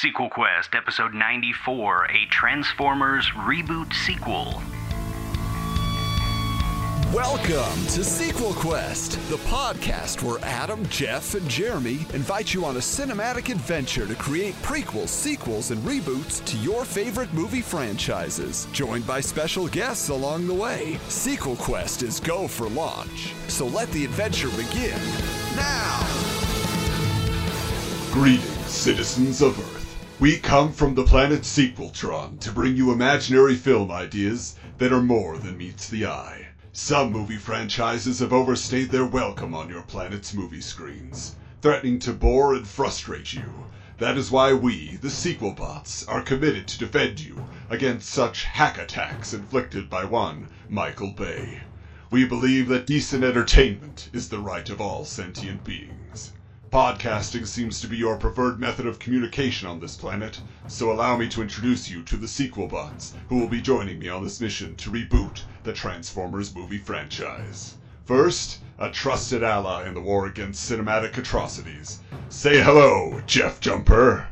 Sequel Quest, Episode 94, a Transformers reboot sequel. Welcome to Sequel Quest, the podcast where Adam, Jeff, and Jeremy invite you on a cinematic adventure to create prequels, sequels, and reboots to your favorite movie franchises. Joined by special guests along the way, Sequel Quest is go for launch. So let the adventure begin now! Greetings, citizens of Earth. We come from the planet Sequeltron to bring you imaginary film ideas that are more than meets the eye. Some movie franchises have overstayed their welcome on your planet's movie screens, threatening to bore and frustrate you. That is why we, the sequel bots, are committed to defend you against such hack attacks inflicted by one Michael Bay. We believe that decent entertainment is the right of all sentient beings. Podcasting seems to be your preferred method of communication on this planet, so allow me to introduce you to the sequel bots who will be joining me on this mission to reboot the Transformers movie franchise. First, a trusted ally in the war against cinematic atrocities. Say hello, Jeff Jumper.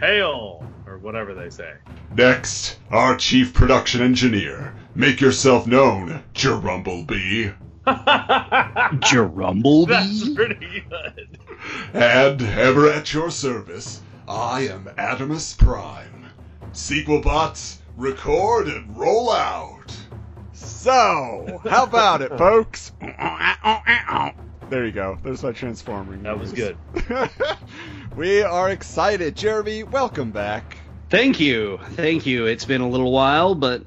Hail! Or whatever they say. Next, our chief production engineer. Make yourself known, Jerumblebee. That's pretty good. And ever at your service, I am Adamus Prime. Sequel bots, record and roll out. So, how about it, folks? There you go. There's my transforming. That was good. we are excited. Jeremy, welcome back. Thank you. Thank you. It's been a little while, but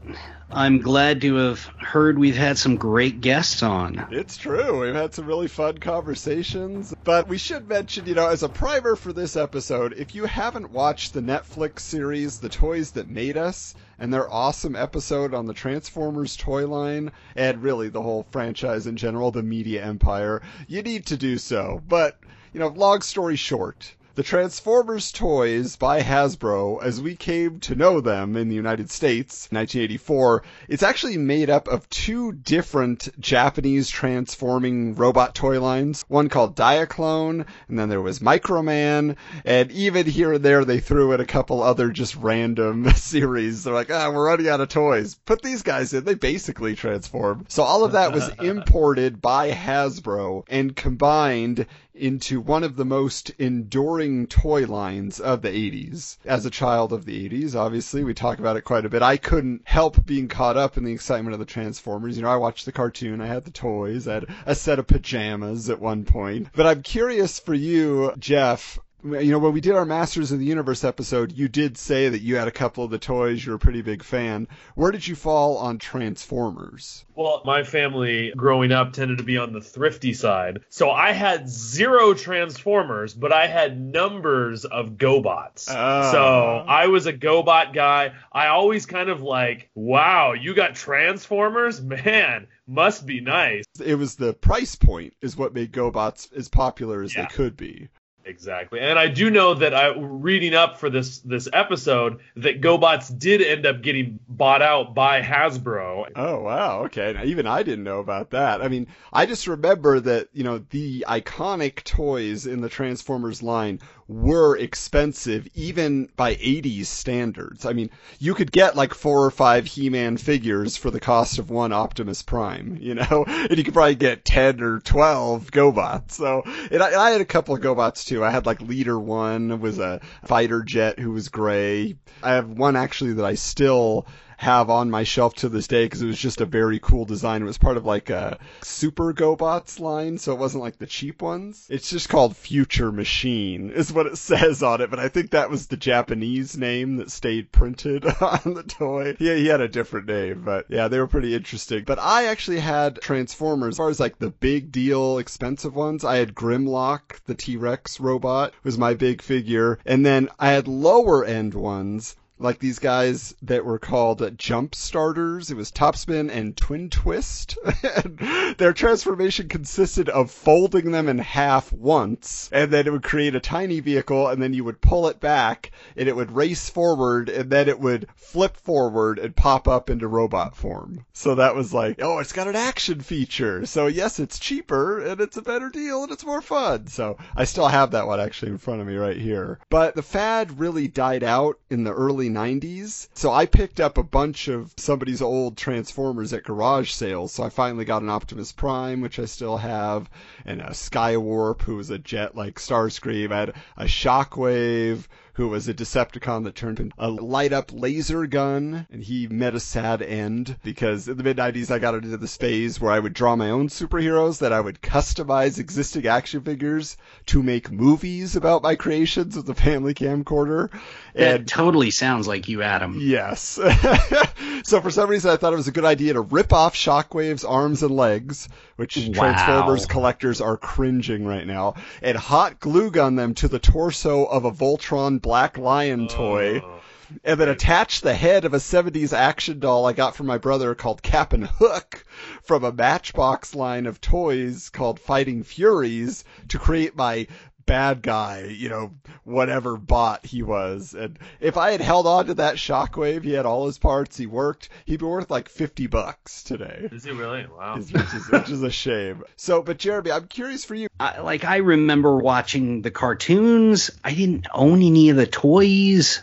I'm glad to have heard we've had some great guests on. It's true. We've had some really fun conversations. But we should mention, you know, as a primer for this episode, if you haven't watched the Netflix series, The Toys That Made Us, and their awesome episode on the Transformers toy line, and really the whole franchise in general, the media empire, you need to do so. But, you know, long story short, the Transformers toys by Hasbro, as we came to know them in the United States, 1984, it's actually made up of two different Japanese transforming robot toy lines. One called Diaclone, and then there was Microman, and even here and there they threw in a couple other just random series. They're like, ah, we're running out of toys. Put these guys in. They basically transform. So all of that was imported by Hasbro and combined into one of the most enduring toy lines of the 80s. As a child of the 80s, obviously, we talk about it quite a bit. I couldn't help being caught up in the excitement of the Transformers. You know, I watched the cartoon, I had the toys, I had a set of pajamas at one point. But I'm curious for you, Jeff, you know, when we did our Masters of the Universe episode, you did say that you had a couple of the toys, you're a pretty big fan. Where did you fall on Transformers? Well, my family growing up tended to be on the thrifty side. So I had zero Transformers, but I had numbers of GoBots. Oh. So I was a GoBot guy. I always kind of like, wow, you got Transformers? Man, must be nice. It was the price point is what made GoBots as popular as Yeah. they could be. Exactly. And I do know that I reading up for this this episode that GoBots did end up getting bought out by Hasbro. Oh wow, okay. Now, even I didn't know about that. I mean, I just remember that, you know, the iconic toys in the Transformers line were expensive even by 80s standards. I mean, you could get like four or five He-Man figures for the cost of one Optimus Prime, you know? And you could probably get 10 or 12 GoBots. So, and I, and I had a couple of GoBots too. I had like Leader 1 was a fighter jet who was gray. I have one actually that I still have on my shelf to this day because it was just a very cool design. It was part of like a Super GoBots line, so it wasn't like the cheap ones. It's just called Future Machine, is what it says on it, but I think that was the Japanese name that stayed printed on the toy. Yeah, he had a different name, but yeah, they were pretty interesting. But I actually had Transformers, as far as like the big deal, expensive ones, I had Grimlock, the T Rex robot, was my big figure, and then I had lower end ones like these guys that were called Jump Starters. It was Topspin and Twin Twist. their transformation consisted of folding them in half once, and then it would create a tiny vehicle, and then you would pull it back, and it would race forward, and then it would flip forward and pop up into robot form. So that was like, oh, it's got an action feature. So yes, it's cheaper, and it's a better deal, and it's more fun. So I still have that one actually in front of me right here. But the fad really died out in the early 90s. So I picked up a bunch of somebody's old Transformers at garage sales. So I finally got an Optimus Prime, which I still have, and a Skywarp, who was a jet like Starscream. I had a Shockwave, who was a Decepticon that turned into a light up laser gun, and he met a sad end because in the mid 90s I got into this phase where I would draw my own superheroes that I would customize existing action figures to make movies about my creations with the family camcorder. That And totally sounds like you, Adam. Yes. so for some reason, I thought it was a good idea to rip off Shockwave's arms and legs, which Wow. Transformers collectors are cringing right now, and hot glue gun them to the torso of a Voltron Black Lion oh. toy. Oh. And then attach the head of a 70s action doll I got from my brother called Cap'n Hook from a Matchbox line of toys called Fighting Furies to create my bad guy, you know, whatever bot he was. And if I had held on to that shockwave, he had all his parts, he worked, he'd be worth like 50 bucks today. Is he really? Wow. Which is, which is a shame. So, but Jeremy, I'm curious for you. I, like I remember watching the cartoons. I didn't own any of the toys.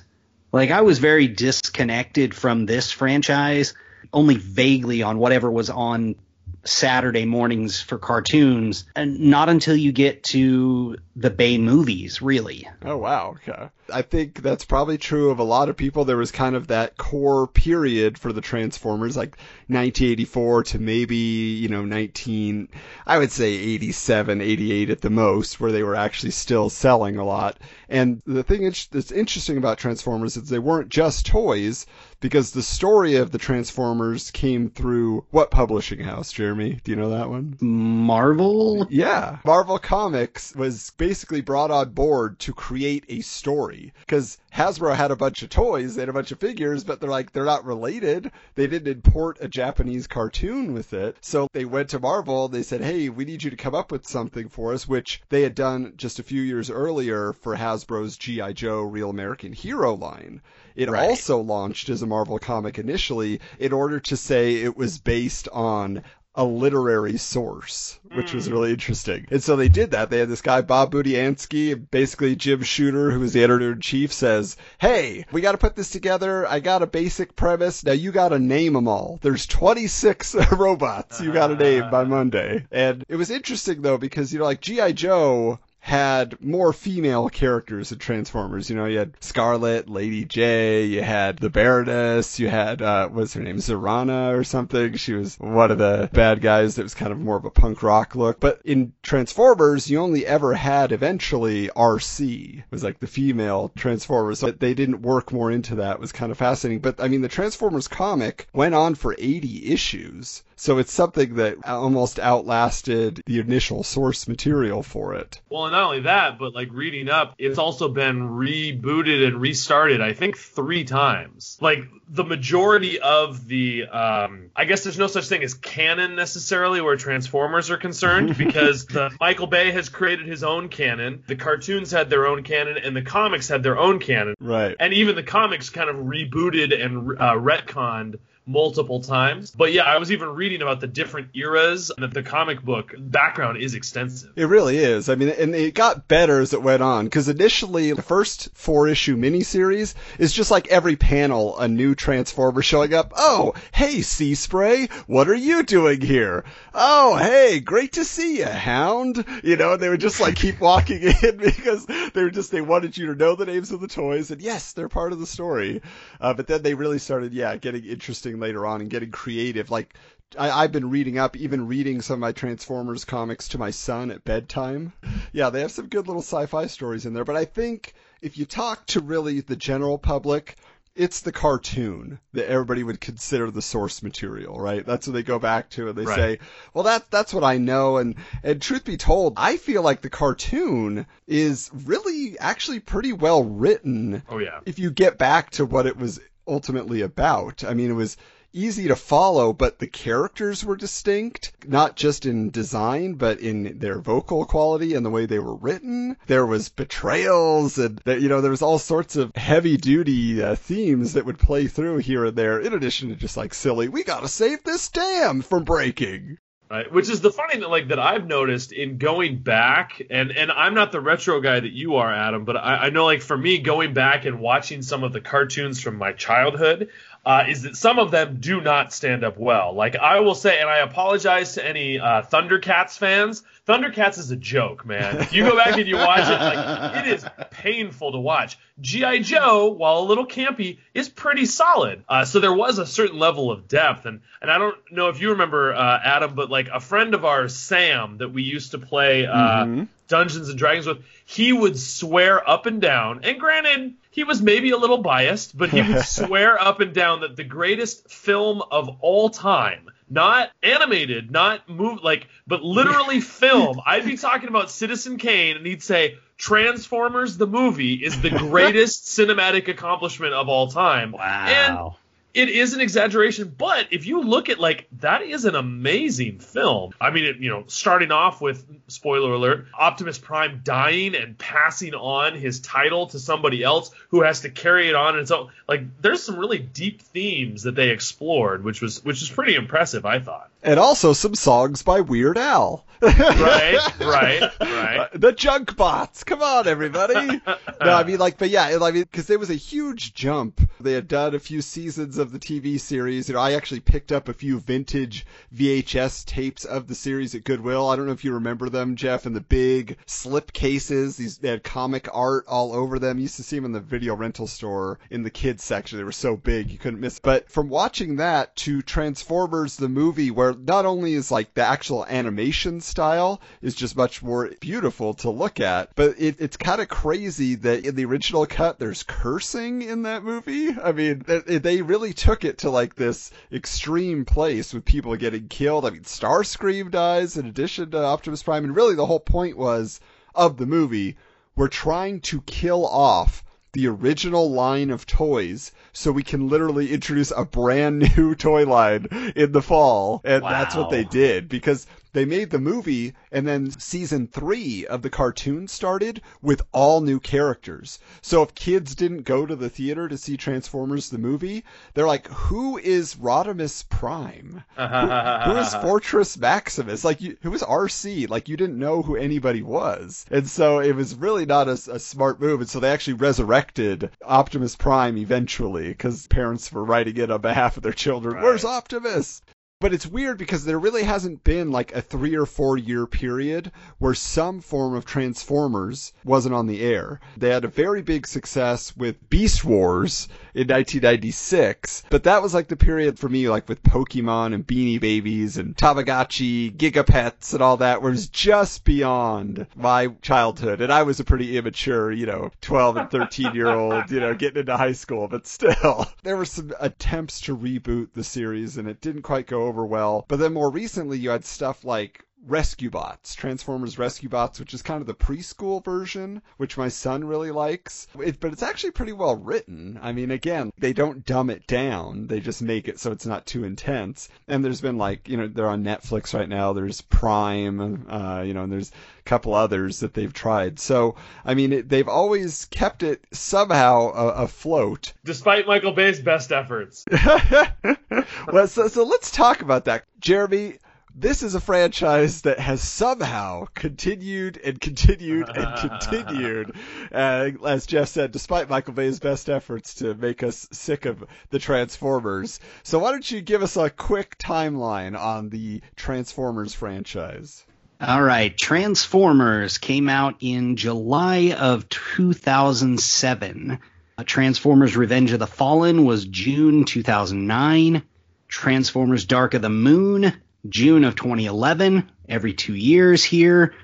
Like I was very disconnected from this franchise, only vaguely on whatever was on Saturday mornings for cartoons, and not until you get to the Bay movies, really. Oh wow, okay. I think that's probably true of a lot of people. There was kind of that core period for the Transformers, like 1984 to maybe, you know, 19, I would say 87, 88 at the most, where they were actually still selling a lot. And the thing that's interesting about Transformers is they weren't just toys, because the story of the Transformers came through what publishing house, Jeremy? Do you know that one? Marvel? Yeah. Marvel Comics was basically brought on board to create a story because Hasbro had a bunch of toys, they had a bunch of figures, but they're like, they're not related. They didn't import a Japanese cartoon with it. So they went to Marvel, they said, hey, we need you to come up with something for us, which they had done just a few years earlier for Hasbro's G.I. Joe Real American Hero line. It Right. also launched as a Marvel comic initially in order to say it was based on a literary source, which was mm. really interesting. And so they did that. They had this guy, Bob Budiansky, basically Jim Shooter, who was the editor in chief, says, Hey, we got to put this together. I got a basic premise. Now you got to name them all. There's 26 robots you got to name by Monday. And it was interesting though, because, you know, like G.I. Joe, had more female characters in Transformers. You know, you had Scarlett, Lady Jaye, you had the Baroness, you had, uh, what's her name, Zarana or something. She was one of the bad guys that was kind of more of a punk rock look. But in Transformers, you only ever had eventually Arcee. It was like the female Transformers. So they didn't work more into that. It was kind of fascinating. But I mean, the Transformers comic went on for 80 issues. So it's something that almost outlasted the initial source material for it. Well, and not only that, but like reading up, it's also been rebooted and restarted, I think, three times. Like the majority of the, um, I guess there's no such thing as canon necessarily where Transformers are concerned because the Michael Bay has created his own canon, the cartoons had their own canon, and the comics had their own canon. Right. And even the comics kind of rebooted and uh, retconned multiple times. But yeah, I was even reading about the different eras that the comic book background is extensive. It really is. I mean, and it got better as it went on because initially the first four issue miniseries is just like every panel a new Transformer showing up. Oh, hey, Sea Spray, what are you doing here? Oh, hey, great to see you, Hound. You know, and they would just like keep walking in because they were just they wanted you to know the names of the toys and yes, they're part of the story. Uh, but then they really started, yeah, getting interesting later on and getting creative. Like I, I've been reading up, even reading some of my Transformers comics to my son at bedtime. Yeah, they have some good little sci-fi stories in there. But I think if you talk to really the general public, it's the cartoon that everybody would consider the source material, right? That's what they go back to and they Right. say, well, that's, that's what I know. And, and truth be told, I feel like the cartoon is really actually pretty well written Oh yeah. if you get back to what it was ultimately about. I mean, it was easy to follow, but the characters were distinct, not just in design, but in their vocal quality and the way they were written. There was betrayals and, you know, there was all sorts of heavy duty uh, themes that would play through here and there, in addition to just like silly, we gotta save this dam from breaking. Right, which is the funny that like that I've noticed in going back, and and I'm not the retro guy that you are, Adam, but I, I know like for me going back and watching some of the cartoons from my childhood, uh, is that some of them do not stand up well. Like I will say, and I apologize to any uh, Thundercats fans. Thundercats is a joke, man. If you go back and you watch it, like it is painful to watch. GI Joe, while a little campy, is pretty solid. Uh, so there was a certain level of depth, and and I don't know if you remember uh, Adam, but like a friend of ours, Sam, that we used to play uh, Dungeons and Dragons with, he would swear up and down. And granted, he was maybe a little biased, but he would swear up and down that the greatest film of all time. Not animated, not move like, but literally film. I'd be talking about Citizen Kane, and he'd say, Transformers the movie is the greatest cinematic accomplishment of all time. Wow. It is an exaggeration, but if you look at like that is an amazing film. I mean, it, you know, starting off with spoiler alert, Optimus Prime dying and passing on his title to somebody else who has to carry it on and so like there's some really deep themes that they explored, which was which is pretty impressive, I thought. And also some songs by Weird Al. Right, right, right. Uh, the junk bots. Come on, everybody. no, I mean, like, but yeah, I mean, because there was a huge jump. They had done a few seasons of the TV series. You know, I actually picked up a few vintage VHS tapes of the series at Goodwill. I don't know if you remember them, Jeff, in the big slip cases. These they had comic art all over them. You used to see them in the video rental store in the kids section. They were so big you couldn't miss. But from watching that to Transformers the movie, where not only is like the actual animation style is just much more beautiful to look at, but it, it's kind of crazy that in the original cut there's cursing in that movie. I mean, they, they really took it to like this extreme place with people getting killed. I mean, Starscream dies in addition to Optimus Prime, and really the whole point was of the movie, we're trying to kill off the original line of toys so we can literally introduce a brand new toy line in the fall. And that's what they did because they made the movie and then season three of the cartoon started with all new characters. So if kids didn't go to the theater to see Transformers the movie, they're like, who is Rodimus Prime? who, who is Fortress Maximus? Like, you, who is Arcee? Like, you didn't know who anybody was. And so it was really not a, a smart move. And so they actually resurrected Optimus Prime eventually because parents were writing in on behalf of their children. Right. Where's Optimus? But it's weird because there really hasn't been like a three or four year period where some form of Transformers wasn't on the air. They had a very big success with Beast Wars in 1996, but that was like the period for me, like with Pokemon and Beanie Babies and Tamagotchi, Gigapets and all that, was just beyond my childhood. And I was a pretty immature, you know, 12 and 13 year old, you know, getting into high school, but still. There were some attempts to reboot the series and it didn't quite go over well. But then more recently, you had stuff like Rescue Bots, Transformers Rescue Bots, which is kind of the preschool version, which my son really likes. It, but it's actually pretty well written. I mean, again, they don't dumb it down. They just make it so it's not too intense. And there's been like, you know, they're on Netflix right now. There's Prime, uh, you know, and there's a couple others that they've tried. So, I mean, it, they've always kept it somehow uh, afloat. Despite Michael Bay's best efforts. well, so, so let's talk about that. Jeremy, this is a franchise that has somehow continued and continued and continued. Uh, as Jeff said, despite Michael Bay's best efforts to make us sick of the Transformers. So why don't you give us a quick timeline on the Transformers franchise? All right, Transformers came out in July of 2007. Uh, Transformers Revenge of the Fallen was June 2009. Transformers Dark of the Moon, June of 2011, every two years here.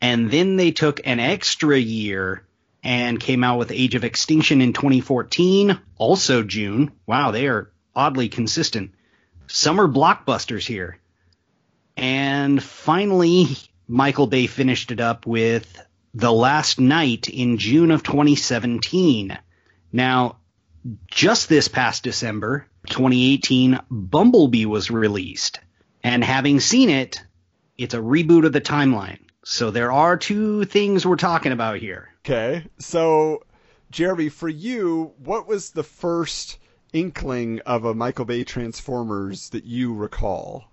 And then they took an extra year and came out with Age of Extinction in 2014, also June. Wow, they are oddly consistent. Summer blockbusters here. And finally, Michael Bay finished it up with The Last Knight in June of 2017. Now, just this past December, 2018, Bumblebee was released. And having seen it, it's a reboot of the timeline. So there are two things we're talking about here. Okay. So, Jeremy, for you, what was the first inkling of a Michael Bay Transformers that you recall?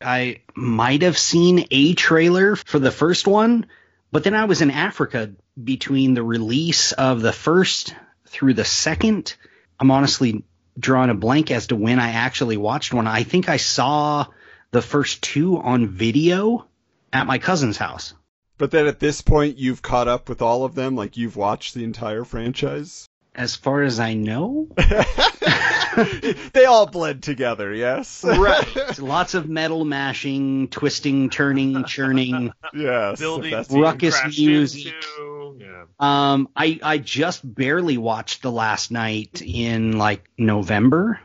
I might have seen a trailer for the first one, but then I was in Africa between the release of the first through the second. I'm honestly drawing a blank as to when I actually watched one. I think I saw the first two on video at my cousin's house. But then at this point, you've caught up with all of them, like you've watched the entire franchise? As far as I know, they all blend together, yes? right. Lots of metal mashing, twisting, turning, churning. Yes. Building Ruckus crashed music. Yeah. Um, I I just barely watched the Last Knight in like November.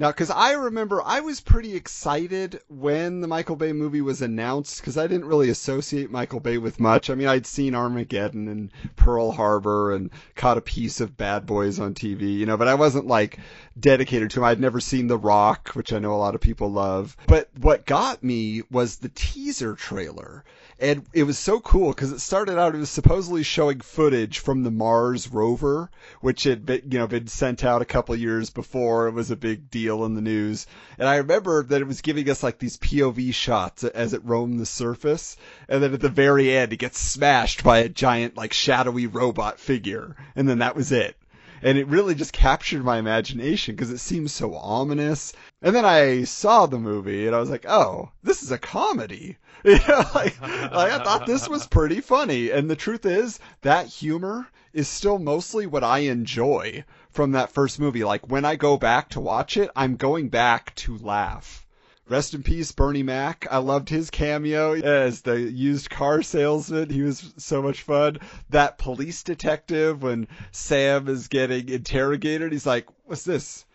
Now, because I remember I was pretty excited when the Michael Bay movie was announced because I didn't really associate Michael Bay with much. I mean, I'd seen Armageddon and Pearl Harbor and caught a piece of Bad Boys on TV, you know, but I wasn't like dedicated to him. I'd never seen The Rock, which I know a lot of people love. But what got me was the teaser trailer. And it was so cool because it started out, it was supposedly showing footage from the Mars rover, which had been, you know, been sent out a couple years before. It was a big deal in the news. And I remember that it was giving us like these POV shots as it roamed the surface. And then at the very end, it gets smashed by a giant, like shadowy robot figure. And then that was it and it really just captured my imagination because it seems so ominous. And then I saw the movie and I was like, oh, this is a comedy. You know, like, like I thought this was pretty funny. And the truth is, that humor is still mostly what I enjoy from that first movie. Like when I go back to watch it, I'm going back to laugh. Rest in peace, Bernie Mac. I loved his cameo as the used car salesman. He was so much fun. That police detective when Sam is getting interrogated, he's like, "What's this?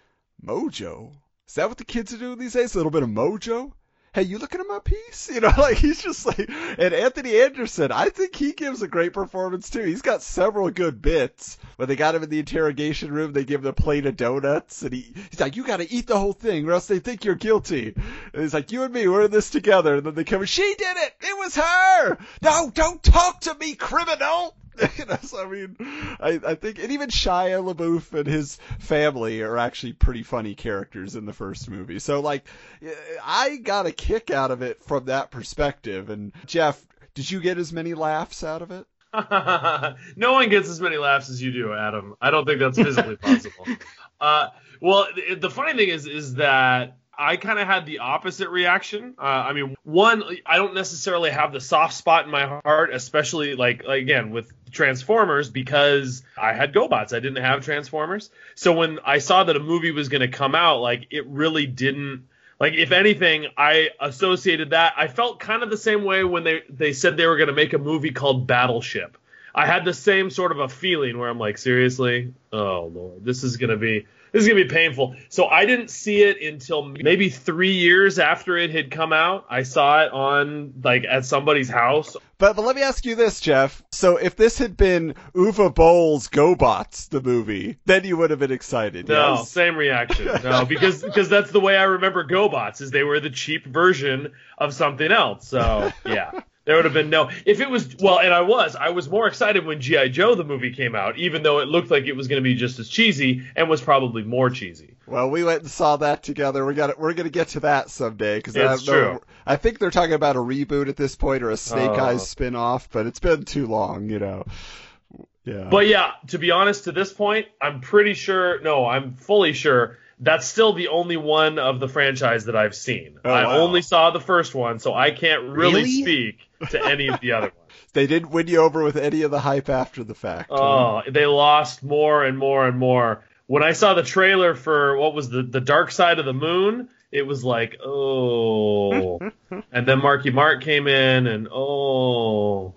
Mojo? Is that what the kids are doing these days? A little bit of mojo?" Hey, you looking at my piece? You know, like he's just like, and Anthony Anderson, I think he gives a great performance too. He's got several good bits. When they got him in the interrogation room, they give him a plate of donuts, and he, he's like, "You got to eat the whole thing, or else they think you're guilty." And he's like, "You and me, we're in this together." And then they come, "She did it! It was her! No, don't talk to me, criminal!" You know, so I mean, I, I think, and even Shia LaBeouf and his family are actually pretty funny characters in the first movie. So like, I got a kick out of it from that perspective. And Jeff, did you get as many laughs out of it? no one gets as many laughs as you do, Adam. I don't think that's physically possible. Uh, well, the, the funny thing is, is that I kind of had the opposite reaction. Uh, I mean, one, I don't necessarily have the soft spot in my heart, especially like again with Transformers because I had GoBots. I didn't have Transformers. So when I saw that a movie was going to come out, like it really didn't like if anything, I associated that. I felt kind of the same way when they they said they were going to make a movie called Battleship. I had the same sort of a feeling where I'm like, seriously, oh lord, this is going to be this is gonna be painful. So I didn't see it until maybe three years after it had come out. I saw it on like at somebody's house. But but let me ask you this, Jeff. So if this had been Uwe Boll's GoBots, the movie, then you would have been excited. No, yes? same reaction. No, because because that's the way I remember GoBots is they were the cheap version of something else. So yeah. There would have been no. If it was well, and I was, I was more excited when GI Joe the movie came out, even though it looked like it was going to be just as cheesy and was probably more cheesy. Well, we went and saw that together. We got. We're going to get to that someday because It's I don't know. true. I think they're talking about a reboot at this point or a Snake Oh. Eyes spin-off, but it's been too long, you know. Yeah. But yeah, to be honest, to this point, I'm pretty sure. No, I'm fully sure that's still the only one of the franchise that I've seen. Oh, I wow. only saw the first one, so I can't really, Really? speak to any of the other ones. they didn't win you over with any of the hype after the fact. huh? Oh, they lost more and more and more. When I saw the trailer for what was the the Dark Side of the Moon, it was like, oh. and then Marky Mark came in, and oh.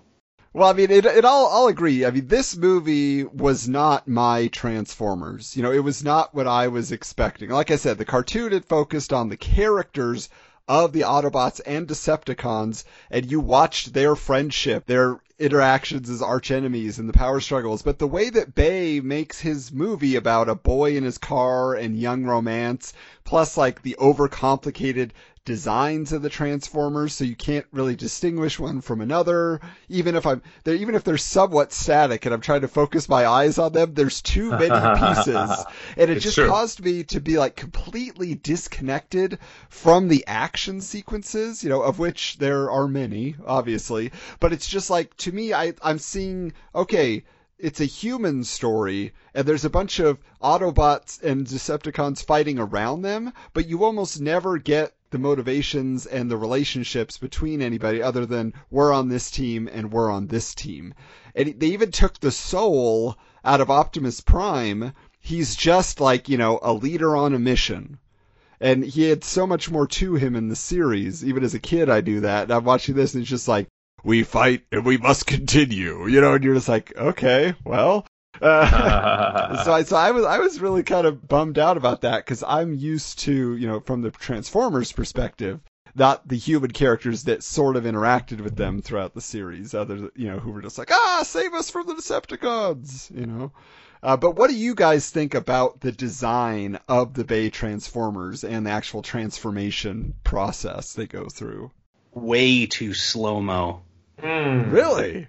Well, I mean, it, it all, I'll agree. I mean, this movie was not my Transformers. You know, it was not what I was expecting. Like I said, the cartoon had focused on the characters of the Autobots and Decepticons, and you watched their friendship, their interactions as arch enemies and the power struggles. But the way that Bay makes his movie about a boy in his car and young romance, plus like the overcomplicated designs of the Transformers, so you can't really distinguish one from another. Even if I'm, they're, even if they're somewhat static and I'm trying to focus my eyes on them, there's too many pieces, and it It's just true. caused me to be like completely disconnected from the action sequences, you know, of which there are many, obviously. But it's just like to me, I I'm seeing okay. It's a human story, and there's a bunch of Autobots and Decepticons fighting around them, but you almost never get the motivations and the relationships between anybody other than we're on this team and we're on this team. And they even took the soul out of Optimus Prime. He's just like, you know, a leader on a mission. And he had so much more to him in the series. Even as a kid, I knew that. And I'm watching this and it's just like, we fight and we must continue, you know, and you're just like, okay, well, uh, so I so I was I was really kind of bummed out about that because I'm used to you know from the Transformers perspective, not the human characters that sort of interacted with them throughout the series, other you know who were just like ah save us from the Decepticons, you know. Uh, but what do you guys think about the design of the Bay Transformers and the actual transformation process they go through? Way too slow mo. Hmm. Really?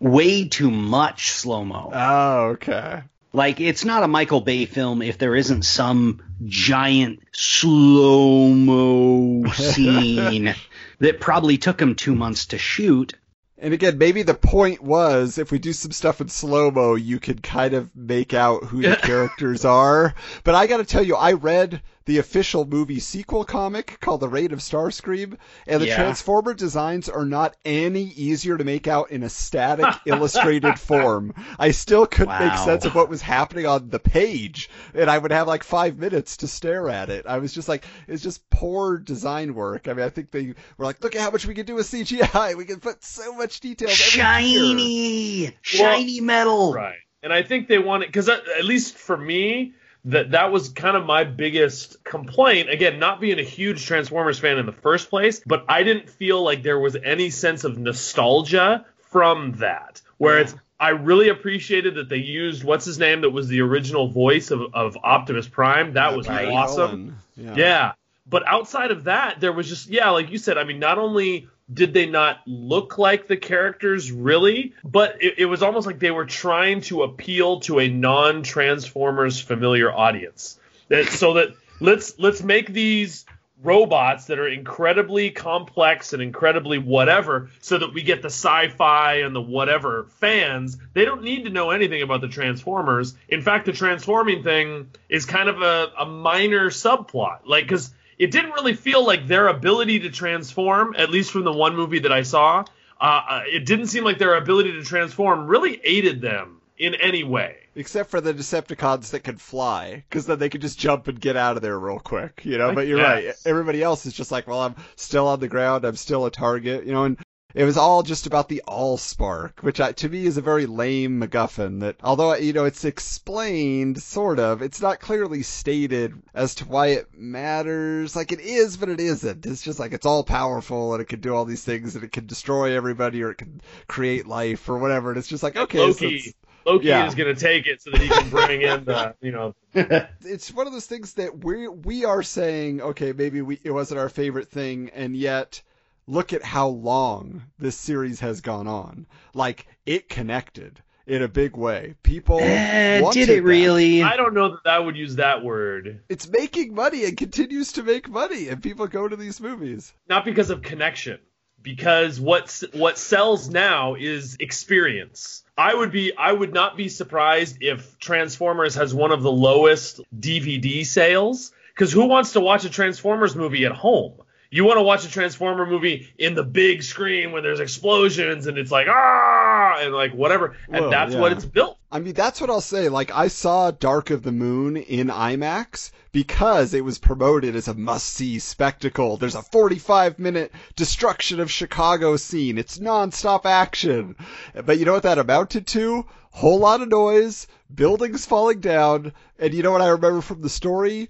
Way too much slow mo. Oh, okay. Like it's not a Michael Bay film if there isn't some giant slow mo scene that probably took him two months to shoot. And again, maybe the point was if we do some stuff in slow mo, you could kind of make out who the characters are. But I got to tell you, I read the official movie sequel comic called The Raid of Starscream, and the Yeah. Transformer designs are not any easier to make out in a static illustrated form. I still couldn't make sense of what was happening on the page, and I would have like five minutes to stare at it. I was just like, it's just poor design work. I mean, I think they were like, look at how much we can do with CGI. We can put so much details. every year." Shiny, shiny metal. Right. And I think they wanted because at least for me that that was kind of my biggest complaint. Again, not being a huge Transformers fan in the first place, but I didn't feel like there was any sense of nostalgia from that. Where it's I really appreciated that they used what's his name that was the original voice of, of Optimus Prime. That was Barry awesome. Cullen. Yeah. But outside of that, there was just, yeah, like you said, I mean, not only did they not look like the characters really, but it, it was almost like they were trying to appeal to a non Transformers familiar audience. That, so that let's let's make these robots that are incredibly complex and incredibly whatever so that we get the sci-fi and the whatever fans. They don't need to know anything about the transformers. In fact the transforming thing is kind of a, a minor subplot. Like because it didn't really feel like their ability to transform at least from the one movie that i saw uh, uh, it didn't seem like their ability to transform really aided them in any way Except for the Decepticons that could fly, because then they could just jump and get out of there real quick, you know. I But you're right. Everybody else is just like, well, I'm still on the ground. I'm still a target, you know. And it was all just about the all spark, which I, to me is a very lame MacGuffin. That although you know it's explained, sort of, it's not clearly stated as to why it matters. Like it is, but it isn't. It's just like it's all powerful and it can do all these things and it can destroy everybody or it can create life or whatever. And it's just like okay, so loki it's- loki yeah. is going to take it so that he can bring in the you know it's one of those things that we we are saying, okay, maybe we it wasn't our favorite thing, and yet look at how long this series has gone on. Like it connected in a big way. People wanted did it that. really? I don't know that I would use that word. It's making money and continues to make money, and people go to these movies. Not because of connection, because what's what sells now is experience. I would be I would not be surprised if Transformers has one of the lowest DVD sales because who wants to watch a Transformers movie at home? You want to watch a Transformer movie in the big screen when there's explosions and it's like ah and like whatever, and Well, that's what it's built. I mean, that's what I'll say. Like, I saw Dark of the Moon in IMAX because it was promoted as a must-see spectacle. There's a 45-minute destruction of Chicago scene. It's non-stop action. But you know what that amounted to? Whole lot of noise, buildings falling down, and you know what I remember from the story?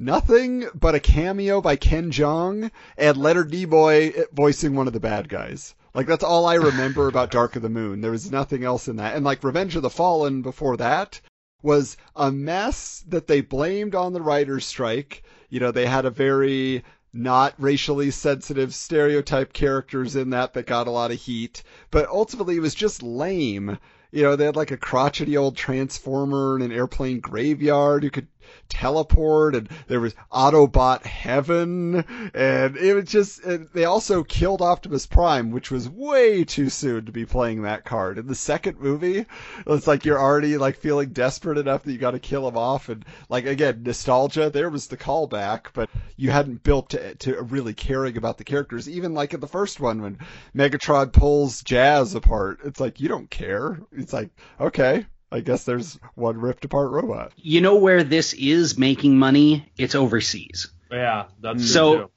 Nothing but a cameo by Ken Jeong and Leonard Nimoy voicing one of the bad guys. Like that's all I remember about Dark of the Moon. There was nothing else in that. And like Revenge of the Fallen before that was a mess that they blamed on the writers' strike. You know, they had a very not racially sensitive stereotype characters in that that got a lot of heat, but ultimately it was just lame. You know, they had like a crotchety old transformer in an airplane graveyard who could teleport, and there was Autobot Heaven, and it was just. They also killed Optimus Prime, which was way too soon to be playing that card. In the second movie, it's like you're already like feeling desperate enough that you got to kill him off, and like again, nostalgia. There was the callback, but you hadn't built to, to really caring about the characters. Even like in the first one, when Megatron pulls Jazz apart, it's like you don't care. It's like okay. I guess there's one ripped apart robot. You know where this is making money? It's overseas. Yeah, that's So too.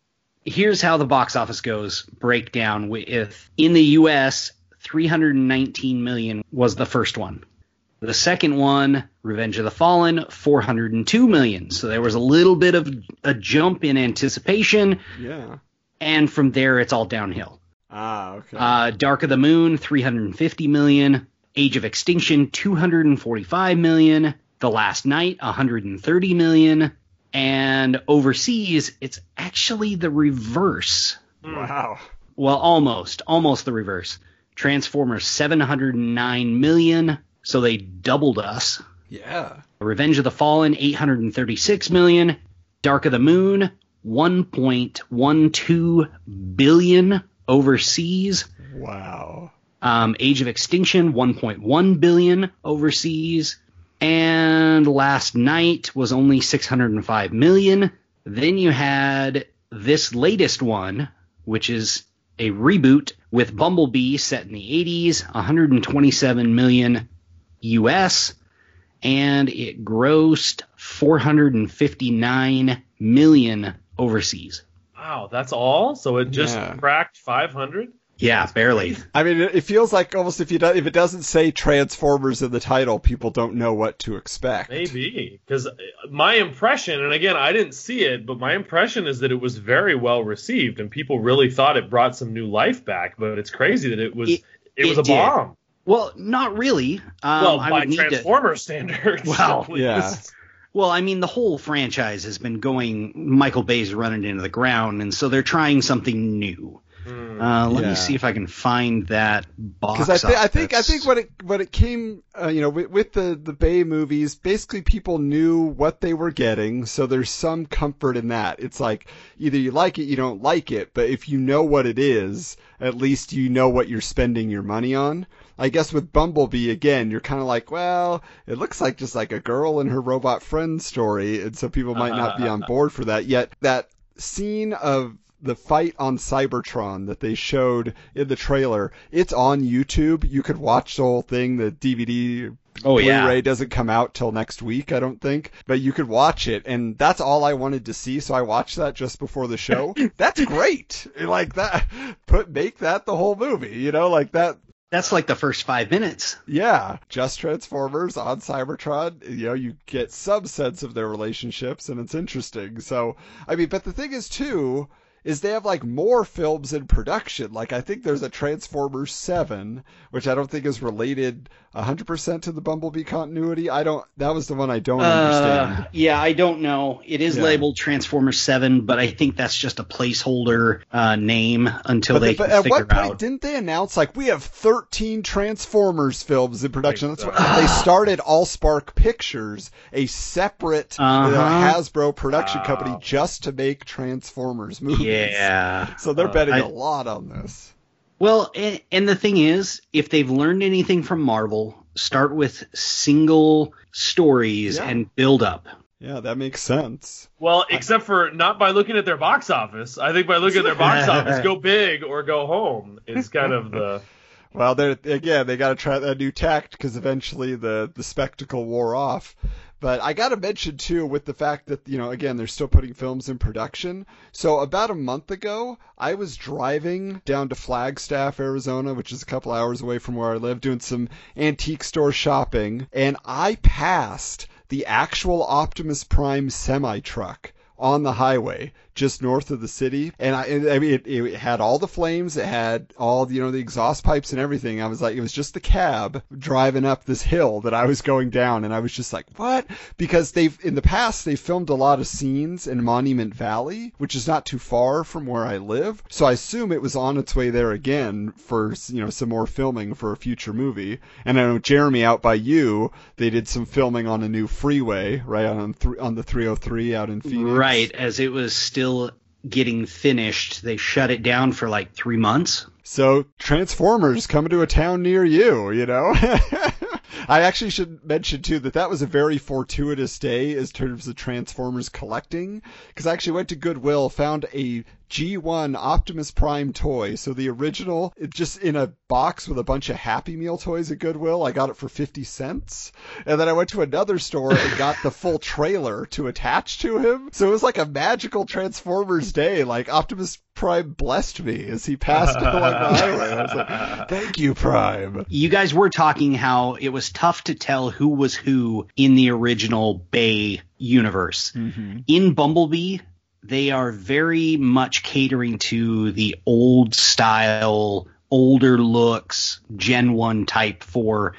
here's how the box office goes breakdown with in the US 319 million was the first one. The second one, Revenge of the Fallen, 402 million. So there was a little bit of a jump in anticipation Yeah. and from there it's all downhill. Ah, okay. Uh, Dark of the Moon, 350 million. Age of Extinction, 245 million. The Last Knight, 130 million. And overseas, it's actually the reverse. Hmm. wow. Well, almost, almost the reverse. Transformers, 709 million. So they doubled us. Yeah. Revenge of the Fallen, 836 million. Dark of the Moon, 1.12 billion overseas. Wow. Um, Age of Extinction, 1.1 billion overseas, and Last Knight was only 605 million. Then you had this latest one, which is a reboot with Bumblebee set in the 80s, 127 million US, and it grossed 459 million overseas. Wow, that's all. So it just Yeah. cracked 500. Yeah, barely. I mean, it it feels like almost if you do, if it doesn't say Transformers in the title, people don't know what to expect. Maybe because my impression, and again, I didn't see it, but my impression is that it was very well received, and people really thought it brought some new life back. But it's crazy that it was It- it, was it a did. bomb. Well, not really. Um, well, I by would need to- Transformer standards. Well, at yeah. Well, I mean, the whole franchise has been going. Michael Bay's running into the ground, and so they're trying something new. Hmm. Uh, let Yeah. me see if I can find that box. Because I, thi- I think I think when it when it came, uh, you know, with, with the the Bay movies, basically people knew what they were getting, so there's some comfort in that. It's like either you like it, you don't like it, but if you know what it is, at least you know what you're spending your money on. I guess with Bumblebee again, you're kind of like, well, it looks like just like a girl and her robot friend story, and so people might not be on board for that. Yet that scene of the fight on Cybertron that they showed in the trailer, it's on YouTube. You could watch the whole thing. The DVD Oh, yeah. Blu-ray doesn't come out till next week, I don't think, but you could watch it, and that's all I wanted to see. So I watched that just before the show. that's great. Like that, put make that the whole movie. You know, like that. That's like the first five minutes. Yeah, just Transformers on Cybertron. You know, you get some sense of their relationships, and it's interesting. So, I mean, but the thing is too, is they have like more films in production. Like I think there's a Transformers Seven, which I don't think is related 100% to the Bumblebee continuity. I don't. That was the one I don't Uh, understand. yeah, I don't know. It is Yeah. labeled Transformers Seven, but I think that's just a placeholder uh, name until But, they they, but can at figure what point out. didn't they announce like we have 13 Transformers films in production? That's so. why they started Allspark Pictures, a separate uh, Uh-huh. Hasbro production Wow. company, just to make Transformers movies. yeah. So they're Uh, betting I- a lot on this. Well, and, and the thing is, if they've learned anything from Marvel, start with single stories Yeah. and build up. Yeah, that makes sense. Well, except for not by looking at their box office. I think by looking at their box office, go big or go home is kind of the. Well, they're again they got to try that new tact because eventually the the spectacle wore off. But I got to mention too, with the fact that you know, again, they're still putting films in production. So about a month ago, I was driving down to Flagstaff, Arizona, which is a couple hours away from where I live, doing some antique store shopping, and I passed the actual Optimus Prime semi truck on the highway just north of the city. And I, I mean, it, it, had all the flames. It had all, you know, the exhaust pipes and everything. I was like, it was just the cab driving up this hill that I was going down. And I was just like, what? Because they've, in the past, they filmed a lot of scenes in Monument Valley, which is not too far from where I live. So I assume it was on its way there again for, you know, some more filming for a future movie. And I know Jeremy out by you, they did some filming on a new freeway, right? On, on the 303 out in Phoenix. Right. As it was still still getting finished. They shut it down for like three months. So Transformers coming to a town near you, you know. I actually should mention too that that was a very fortuitous day in terms of Transformers collecting because I actually went to Goodwill, found a G1 Optimus Prime toy. So the original, it just in a box with a bunch of Happy Meal toys at Goodwill. I got it for 50 cents. And then I went to another store and got the full trailer to attach to him. So it was like a magical Transformers day. Like Optimus Prime blessed me as he passed along the highway. I was like, thank you, Prime. You guys were talking how it was tough to tell who was who in the original Bay universe. Mm-hmm. In Bumblebee, they are very much catering to the old style, older looks, Gen 1 type for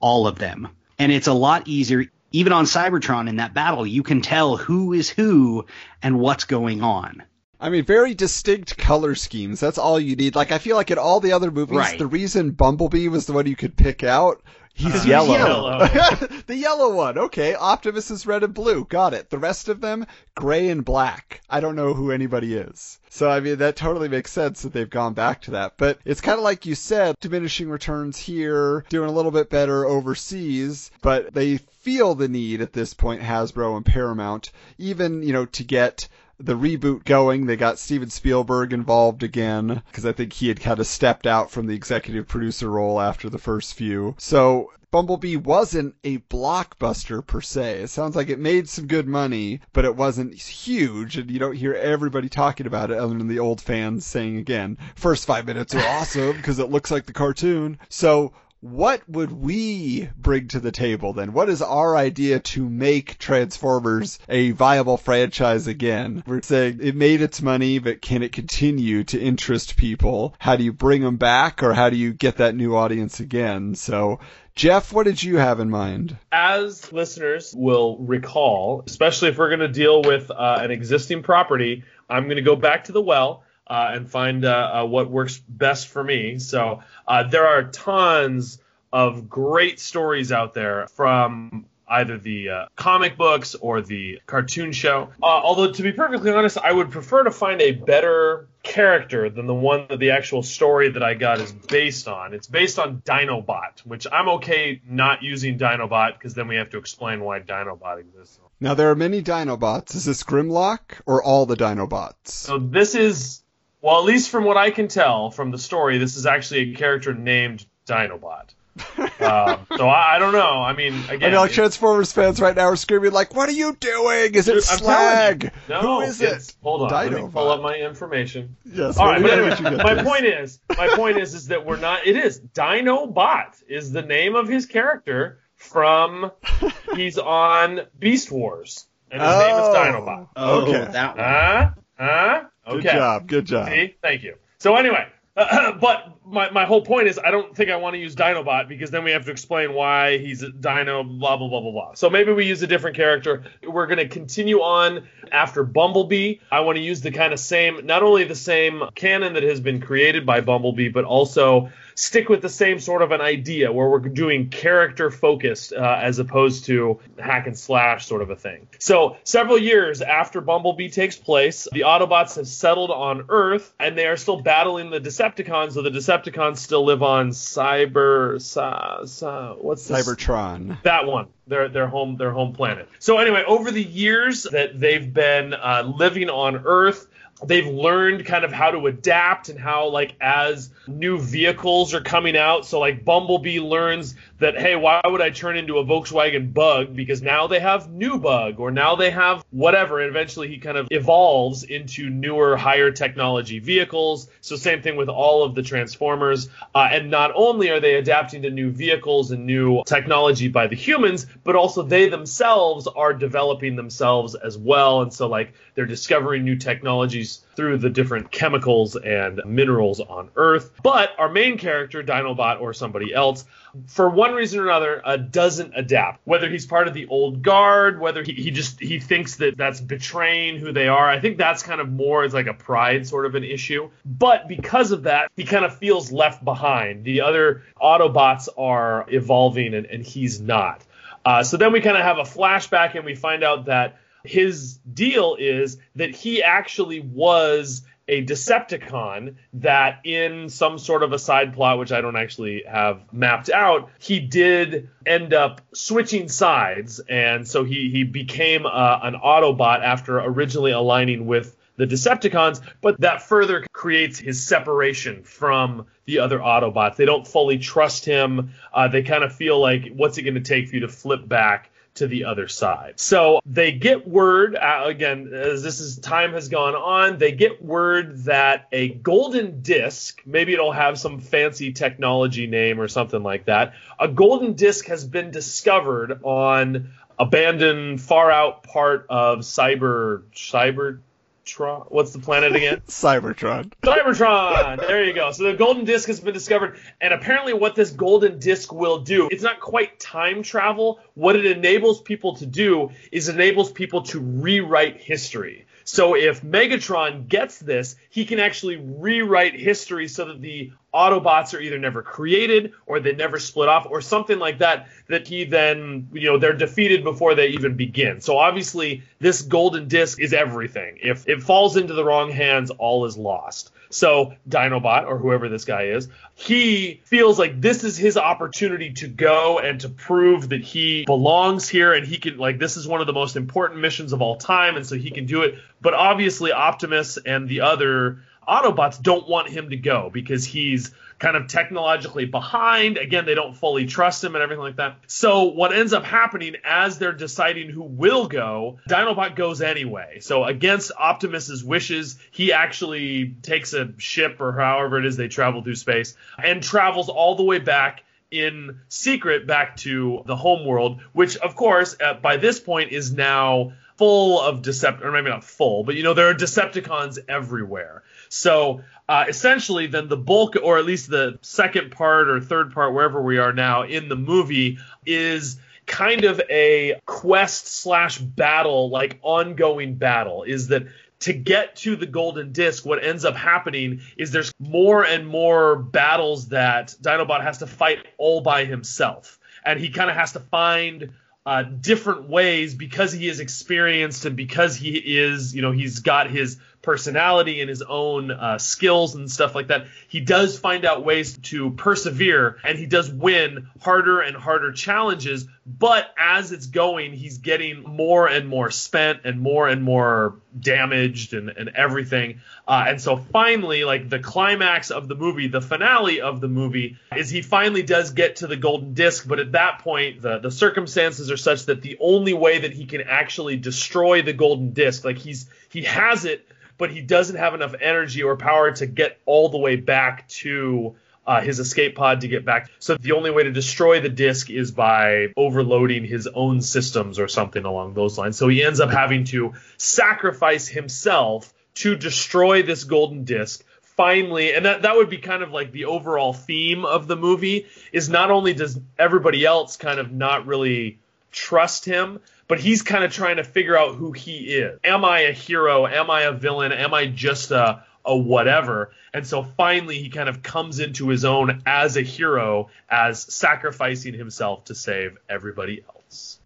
all of them. And it's a lot easier. Even on Cybertron in that battle, you can tell who is who and what's going on. I mean, very distinct color schemes. That's all you need. Like, I feel like in all the other movies, right. the reason Bumblebee was the one you could pick out He's yellow. yellow. the yellow one. Okay. Optimus is red and blue. Got it. The rest of them, gray and black. I don't know who anybody is. So, I mean, that totally makes sense that they've gone back to that. But it's kind of like you said, diminishing returns here, doing a little bit better overseas, but they feel the need at this point, Hasbro and Paramount, even, you know, to get the reboot going. They got Steven Spielberg involved again because I think he had kind of stepped out from the executive producer role after the first few. So Bumblebee wasn't a blockbuster per se. It sounds like it made some good money, but it wasn't huge, and you don't hear everybody talking about it other than the old fans saying again, first five minutes are awesome because it looks like the cartoon. So what would we bring to the table then? What is our idea to make Transformers a viable franchise again? We're saying it made its money, but can it continue to interest people? How do you bring them back or how do you get that new audience again? So Jeff, what did you have in mind? As listeners will recall, especially if we're going to deal with uh, an existing property, I'm going to go back to the well uh, and find uh, uh, what works best for me. So uh, there are tons of great stories out there from either the uh, comic books or the cartoon show. Uh, although, to be perfectly honest, I would prefer to find a better character than the one that the actual story that I got is based on. It's based on Dinobot, which I'm okay not using Dinobot because then we have to explain why Dinobot exists. Now, there are many Dinobots. Is this Grimlock or all the Dinobots? So, this is, well, at least from what I can tell from the story, this is actually a character named Dinobot um, so I, I, don't know. I mean, again, I know like Transformers fans right now are screaming like, "What are you doing? Is it dude, Slag? No, Who is it?" Hold on, Dino let me pull up my information. Yes. All right, but anyway, my point is, my point is, is that we're not. It is Dinobot is the name of his character from. he's on Beast Wars, and his oh, name is Dinobot. Oh, okay. That one. Huh? Huh? Okay. Good job. Good job. See? Thank you. So anyway, uh, but my, my whole point is I don't think I want to use Dinobot because then we have to explain why he's a Dino, blah, blah, blah, blah, blah. So maybe we use a different character. We're going to continue on after Bumblebee. I want to use the kind of same, not only the same canon that has been created by Bumblebee, but also stick with the same sort of an idea where we're doing character focused uh, as opposed to hack and slash sort of a thing. So, several years after Bumblebee takes place, the Autobots have settled on Earth and they are still battling the Decepticons, though the Decepticons still live on Cyber. Sa, sa, what's this? Cybertron. That one their their home their home planet. So anyway, over the years that they've been uh, living on Earth, they've learned kind of how to adapt and how like as new vehicles are coming out. So like bumblebee learns that hey why would i turn into a volkswagen bug? Because now they have new bug or now they have whatever. And eventually he kind of evolves into newer higher technology vehicles. So same thing with all of the transformers. Uh, and not only are they adapting to new vehicles and new technology by the humans but also they themselves are developing themselves as well. And so like they're discovering new technologies through the different chemicals and minerals on Earth. But our main character, Dinobot or somebody else, for one reason or another, uh, doesn't adapt. Whether he's part of the old guard, whether he, he just he thinks that that's betraying who they are. I think that's kind of more as like a pride sort of an issue. But because of that, he kind of feels left behind. The other Autobots are evolving and, and he's not. Uh, so then we kind of have a flashback and we find out that his deal is that he actually was a Decepticon that in some sort of a side plot, which I don't actually have mapped out, he did end up switching sides. And so he, he became uh, an Autobot after originally aligning with the Decepticons, but that further creates his separation from the other Autobots. They don't fully trust him. Uh, they kind of feel like, what's it going to take for you to flip back? To the other side. So they get word uh, again as this is time has gone on, they get word that a golden disc, maybe it'll have some fancy technology name or something like that. A golden disc has been discovered on abandoned far out part of cyber cyber Tron. What's the planet again? Cybertron. Cybertron. There you go. So the golden disc has been discovered, and apparently, what this golden disc will do, it's not quite time travel. What it enables people to do is enables people to rewrite history. So if Megatron gets this, he can actually rewrite history so that the Autobots are either never created or they never split off or something like that, that he then, you know, they're defeated before they even begin. So obviously, this golden disc is everything. If it falls into the wrong hands, all is lost. So Dinobot, or whoever this guy is, he feels like this is his opportunity to go and to prove that he belongs here and he can, like, this is one of the most important missions of all time, and so he can do it. But obviously, Optimus and the other Autobots don't want him to go because he's kind of technologically behind. Again, they don't fully trust him and everything like that. So what ends up happening as they're deciding who will go, Dinobot goes anyway. So against Optimus's wishes, he actually takes a ship or however it is they travel through space and travels all the way back in secret back to the home world, which of course uh, by this point is now full of Decept, or maybe not full, but you know there are Decepticons everywhere. So uh, essentially, then the bulk, or at least the second part or third part, wherever we are now in the movie, is kind of a quest slash battle, like ongoing battle. Is that to get to the golden disc, what ends up happening is there's more and more battles that Dinobot has to fight all by himself. And he kind of has to find uh, different ways because he is experienced and because he is, you know, he's got his personality and his own uh, skills and stuff like that, he does find out ways to persevere and he does win harder and harder challenges. But as it's going, he's getting more and more spent and more and more damaged and, and everything. Uh, and so finally, like the climax of the movie, the finale of the movie, is he finally does get to the golden disc. But at that point, the, the circumstances are such that the only way that he can actually destroy the golden disc, like he's he has it but he doesn't have enough energy or power to get all the way back to uh, his escape pod to get back. So the only way to destroy the disk is by overloading his own systems or something along those lines. So he ends up having to sacrifice himself to destroy this golden disk. Finally, and that, that would be kind of like the overall theme of the movie is not only does everybody else kind of not really trust him, but he's kind of trying to figure out who he is. Am I a hero? Am I a villain? Am I just a a whatever. And so finally he kind of comes into his own as a hero, as sacrificing himself to save everybody else.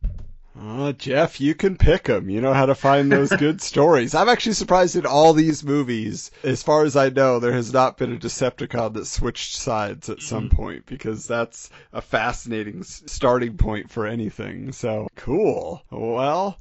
Oh, Jeff, you can pick 'em. You know how to find those good stories. I'm actually surprised in all these movies, as far as I know, there has not been a Decepticon that switched sides at some mm-hmm. point because that's a fascinating starting point for anything. So cool. Well,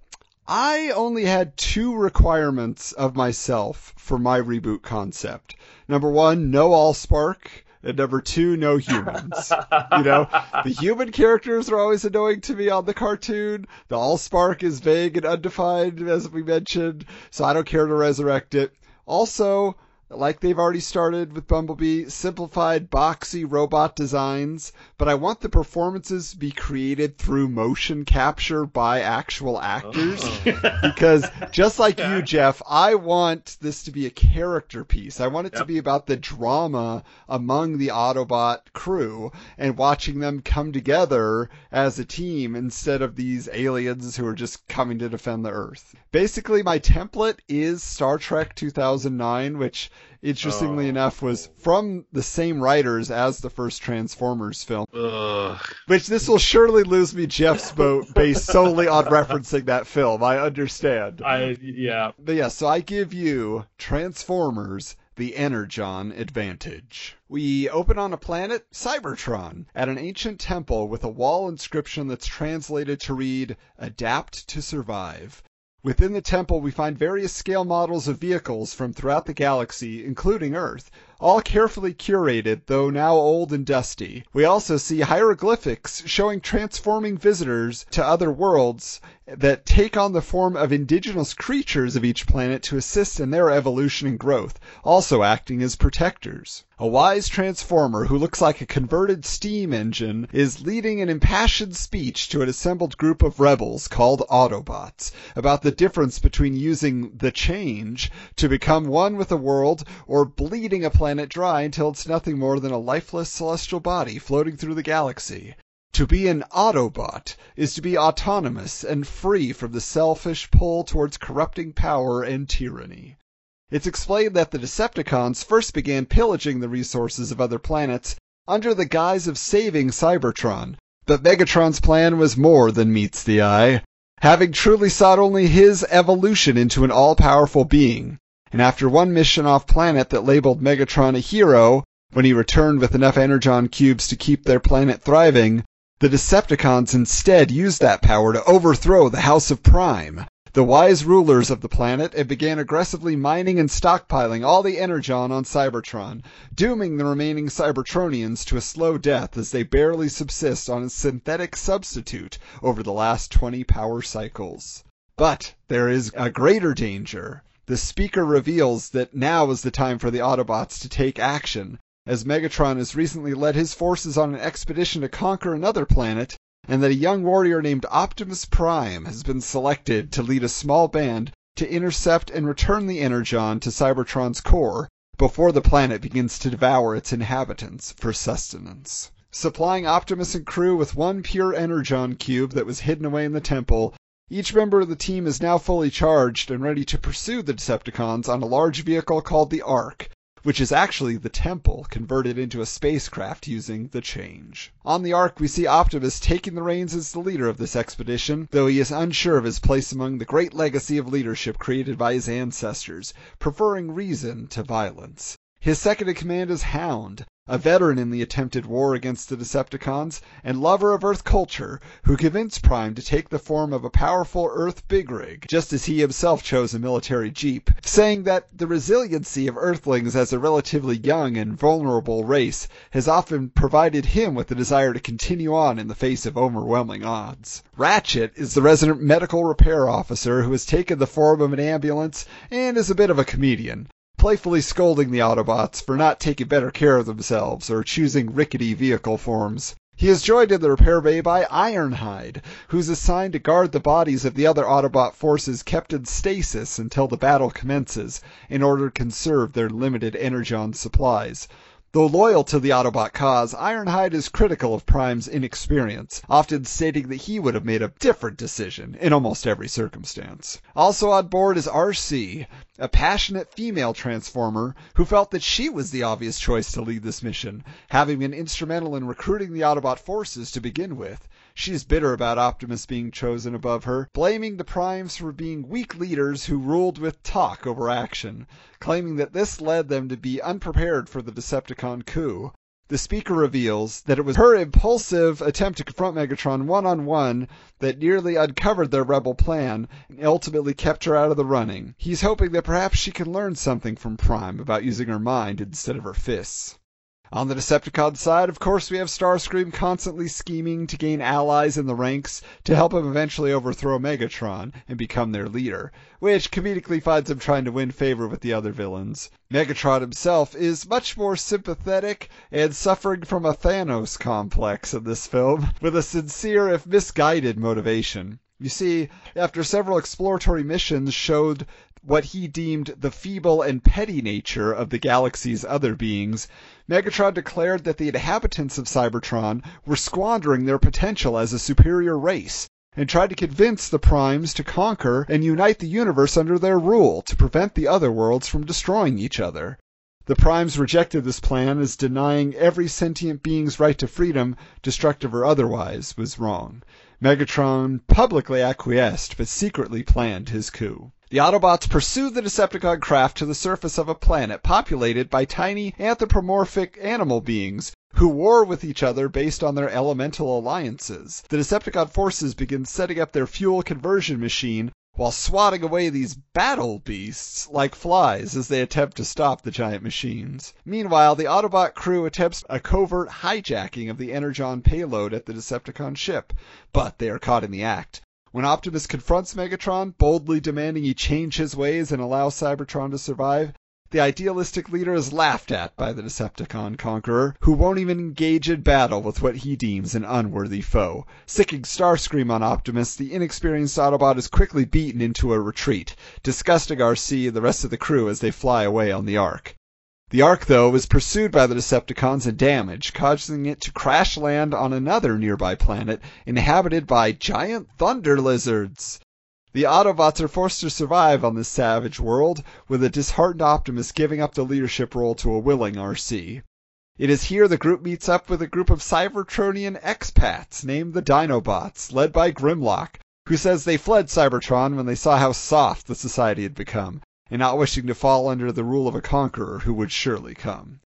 I only had two requirements of myself for my reboot concept. Number one, no Allspark. And number two, no humans. you know, the human characters are always annoying to me on the cartoon. The Allspark is vague and undefined, as we mentioned, so I don't care to resurrect it. Also, like they've already started with Bumblebee, simplified, boxy robot designs, but I want the performances to be created through motion capture by actual actors. Oh. because just like you, Jeff, I want this to be a character piece. I want it to be about the drama among the Autobot crew and watching them come together as a team instead of these aliens who are just coming to defend the Earth. Basically, my template is Star Trek 2009, which interestingly Oh. enough was from the same writers as the first Transformers film. Ugh. Which this will surely lose me Jeff's vote based solely on referencing that film. I understand. I yeah. But yeah, so I give you Transformers the Energon advantage. We open on a planet, Cybertron, at an ancient temple with a wall inscription that's translated to read, Adapt to Survive. Within the temple, we find various scale models of vehicles from throughout the galaxy, including Earth, all carefully curated, though now old and dusty. We also see hieroglyphics showing transforming visitors to other worlds that take on the form of indigenous creatures of each planet to assist in their evolution and growth, also acting as protectors. A wise transformer who looks like a converted steam engine is leading an impassioned speech to an assembled group of rebels called Autobots about the difference between using the change to become one with the world or bleeding a planet dry until it's nothing more than a lifeless celestial body floating through the galaxy. To be an Autobot is to be autonomous and free from the selfish pull towards corrupting power and tyranny. It's explained that the Decepticons first began pillaging the resources of other planets under the guise of saving Cybertron, but Megatron's plan was more than meets the eye, having truly sought only his evolution into an all-powerful being. And after one mission off planet that labeled Megatron a hero, when he returned with enough Energon cubes to keep their planet thriving, the Decepticons instead used that power to overthrow the House of Prime, the wise rulers of the planet, and began aggressively mining and stockpiling all the Energon on Cybertron, dooming the remaining Cybertronians to a slow death as they barely subsist on a synthetic substitute over the last 20 power cycles. But there is a greater danger. The speaker reveals that now is the time for the Autobots to take action, as Megatron has recently led his forces on an expedition to conquer another planet, and that a young warrior named Optimus Prime has been selected to lead a small band to intercept and return the Energon to Cybertron's core before the planet begins to devour its inhabitants for sustenance. Supplying Optimus and crew with one pure Energon cube that was hidden away in the temple, each member of the team is now fully charged and ready to pursue the Decepticons on a large vehicle called the Ark, which is actually the temple converted into a spacecraft using the change. On the Ark, we see Optimus taking the reins as the leader of this expedition, though he is unsure of his place among the great legacy of leadership created by his ancestors, preferring reason to violence. His second in command is Hound, a veteran in the attempted war against the Decepticons, and lover of Earth culture, who convinced Prime to take the form of a powerful Earth big rig, just as he himself chose a military jeep, saying that the resiliency of Earthlings as a relatively young and vulnerable race has often provided him with the desire to continue on in the face of overwhelming odds. Ratchet is the resident medical repair officer who has taken the form of an ambulance and is a bit of a comedian playfully scolding the Autobots for not taking better care of themselves or choosing rickety vehicle forms. He is joined in the repair bay by Ironhide, who's assigned to guard the bodies of the other Autobot forces kept in stasis until the battle commences, in order to conserve their limited Energon supplies. Though loyal to the Autobot cause, Ironhide is critical of Prime's inexperience, often stating that he would have made a different decision in almost every circumstance. Also on board is Arcee, a passionate female transformer who felt that she was the obvious choice to lead this mission, having been instrumental in recruiting the Autobot forces to begin with. She is bitter about Optimus being chosen above her, blaming the Primes for being weak leaders who ruled with talk over action, claiming that this led them to be unprepared for the Decepticon coup. The speaker reveals that it was her impulsive attempt to confront Megatron one on one that nearly uncovered their rebel plan and ultimately kept her out of the running. He's hoping that perhaps she can learn something from Prime about using her mind instead of her fists. On the Decepticon side, of course, we have Starscream constantly scheming to gain allies in the ranks to help him eventually overthrow Megatron and become their leader, which comedically finds him trying to win favor with the other villains. Megatron himself is much more sympathetic and suffering from a Thanos complex in this film, with a sincere if misguided motivation. You see, after several exploratory missions showed what he deemed the feeble and petty nature of the galaxy's other beings, Megatron declared that the inhabitants of Cybertron were squandering their potential as a superior race, and tried to convince the Primes to conquer and unite the universe under their rule to prevent the other worlds from destroying each other. The Primes rejected this plan as denying every sentient being's right to freedom, destructive or otherwise, was wrong. Megatron publicly acquiesced, but secretly planned his coup. The Autobots pursue the Decepticon craft to the surface of a planet populated by tiny anthropomorphic animal beings who war with each other based on their elemental alliances. The Decepticon forces begin setting up their fuel conversion machine while swatting away these battle beasts like flies as they attempt to stop the giant machines. Meanwhile, the Autobot crew attempts a covert hijacking of the Energon payload at the Decepticon ship, but they are caught in the act. When Optimus confronts Megatron, boldly demanding he change his ways and allow Cybertron to survive, the idealistic leader is laughed at by the Decepticon conqueror, who won't even engage in battle with what he deems an unworthy foe. Sicking Starscream on Optimus, the inexperienced Autobot is quickly beaten into a retreat, disgusting Arcee and the rest of the crew as they fly away on the Ark. The Ark, though, is pursued by the Decepticons and damaged, causing it to crash land on another nearby planet inhabited by giant thunder lizards. The Autobots are forced to survive on this savage world, with a disheartened Optimus giving up the leadership role to a willing Arcee. It is here the group meets up with a group of Cybertronian expats named the Dinobots, led by Grimlock, who says they fled Cybertron when they saw how soft the society had become, and not wishing to fall under the rule of a conqueror who would surely come.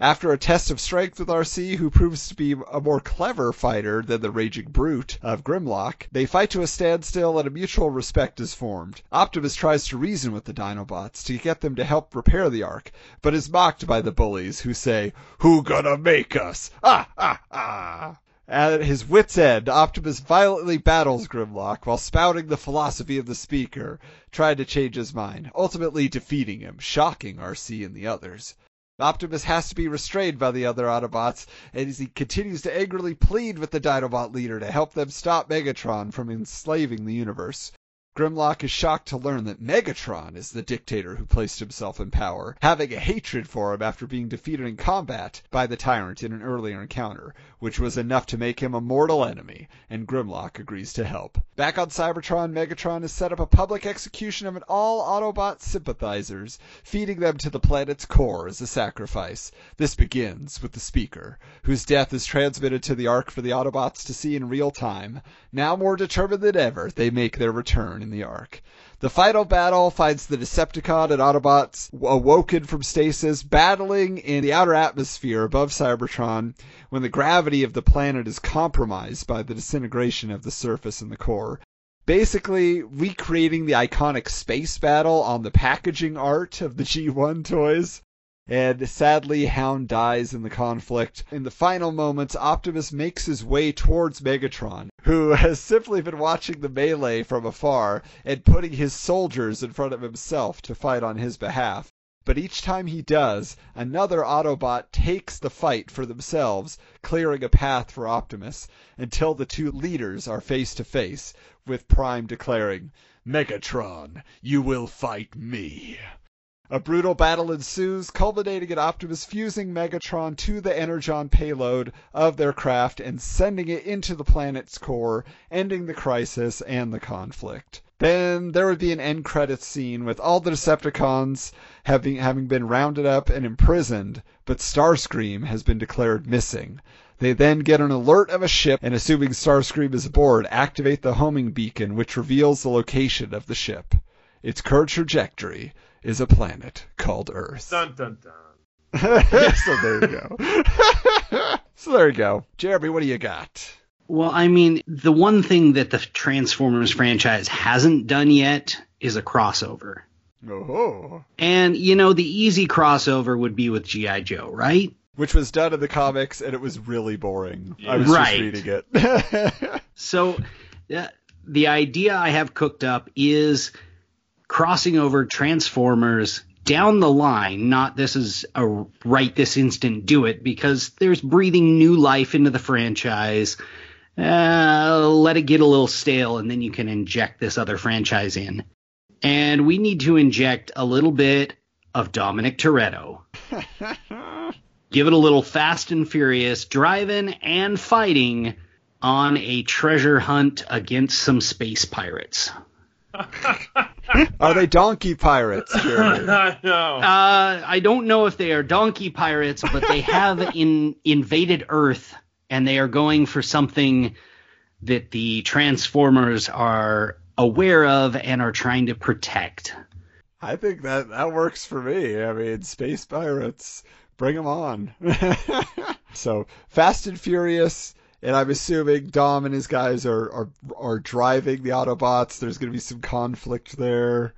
After a test of strength with Arcee, who proves to be a more clever fighter than the raging brute of Grimlock, they fight to a standstill and a mutual respect is formed. Optimus tries to reason with the Dinobots to get them to help repair the Ark, but is mocked by the bullies who say, Who gonna make us? Ah, ah, ah! At his wits' end, Optimus violently battles Grimlock while spouting the philosophy of the speaker, trying to change his mind, ultimately defeating him, shocking Arcee and the others. Optimus has to be restrained by the other Autobots, and as he continues to angrily plead with the Dinobot leader to help them stop Megatron from enslaving the universe. Grimlock is shocked to learn that Megatron is the dictator who placed himself in power, having a hatred for him after being defeated in combat by the tyrant in an earlier encounter, which was enough to make him a mortal enemy, and Grimlock agrees to help. Back on Cybertron, Megatron has set up a public execution of all Autobot sympathizers, feeding them to the planet's core as a sacrifice. This begins with the Speaker, whose death is transmitted to the Ark for the Autobots to see in real time. Now more determined than ever, they make their return in the Ark. The final battle finds the Decepticon and Autobots awoken from stasis, battling in the outer atmosphere above Cybertron when the gravity of the planet is compromised by the disintegration of the surface and the core. Basically, recreating the iconic space battle on the packaging art of the G1 toys. And sadly, Hound dies in the conflict. In the final moments, Optimus makes his way towards Megatron, who has simply been watching the melee from afar and putting his soldiers in front of himself to fight on his behalf. But each time he does, another Autobot takes the fight for themselves, clearing a path for Optimus, until the two leaders are face to face, with Prime declaring, Megatron, you will fight me. A brutal battle ensues, culminating in Optimus fusing Megatron to the Energon payload of their craft and sending it into the planet's core, ending the crisis and the conflict. Then there would be an end credits scene with all the Decepticons having, having been rounded up and imprisoned, but Starscream has been declared missing. They then get an alert of a ship, and assuming Starscream is aboard, activate the homing beacon, which reveals the location of the ship. Its current trajectory is a planet called Earth. Dun dun dun. so there you go. so there you go. Jeremy, what do you got? Well, I mean, the one thing that the Transformers franchise hasn't done yet is a crossover. Oh. And, you know, the easy crossover would be with G.I. Joe, right? Which was done in the comics, and it was really boring. I was Right. just reading it. So, uh, the idea I have cooked up is crossing over Transformers down the line. Not this is a right this instant do it because there's breathing new life into the franchise. Uh, let it get a little stale, and then you can inject this other franchise in. And we need to inject a little bit of Dominic Toretto. Give it a little Fast and Furious driving and fighting on a treasure hunt against some space pirates. Are they donkey pirates, Jeremy? I know. Uh, I don't know if they are donkey pirates, but they have in, invaded Earth and they are going for something that the Transformers are aware of and are trying to protect. I think that that works for me. I mean, space pirates, bring them on. so, Fast and Furious, and I'm assuming Dom and his guys are are are driving the Autobots. There's going to be some conflict there.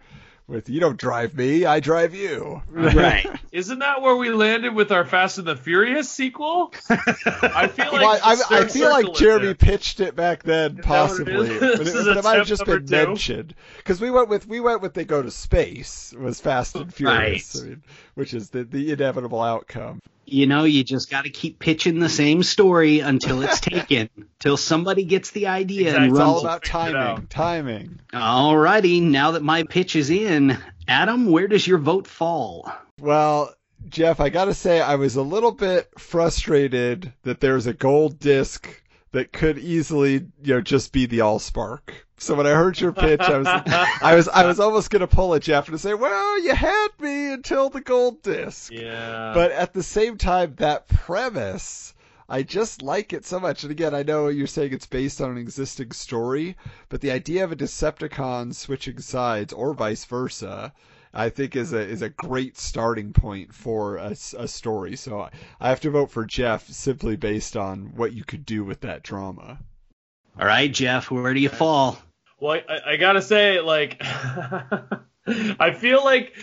With you don't drive me, I drive you. Right. Isn't that where we landed with our Fast and the Furious sequel? I feel like Well, I, I, I feel like Jeremy there. pitched it back then, that what it possibly, but This it, is but it might have just been two? mentioned because we went with we went with they go to space was Fast and Furious, Right. I mean, which is the the inevitable outcome. You know, you just got to keep pitching the same story until it's taken, till somebody gets the idea Exactly. and It's all about timing. timing, All righty. Now that my pitch is in, Adam, where does your vote fall? Well, Jeff, I gotta say I was a little bit frustrated that there's a gold disc that could easily, you know, just be the Allspark. So when I heard your pitch, I was, I was, I was almost gonna pull it, Jeff, and say, "Well, you had me until the gold disc." Yeah. But at the same time, that premise, I just like it so much. And again, I know you're saying it's based on an existing story, but the idea of a Decepticon switching sides or vice versa, I think is a is a great starting point for a, a story. So I, I have to vote for Jeff simply based on what you could do with that drama. All right, Jeff, where do you fall? Well, I, I gotta say, like, I feel like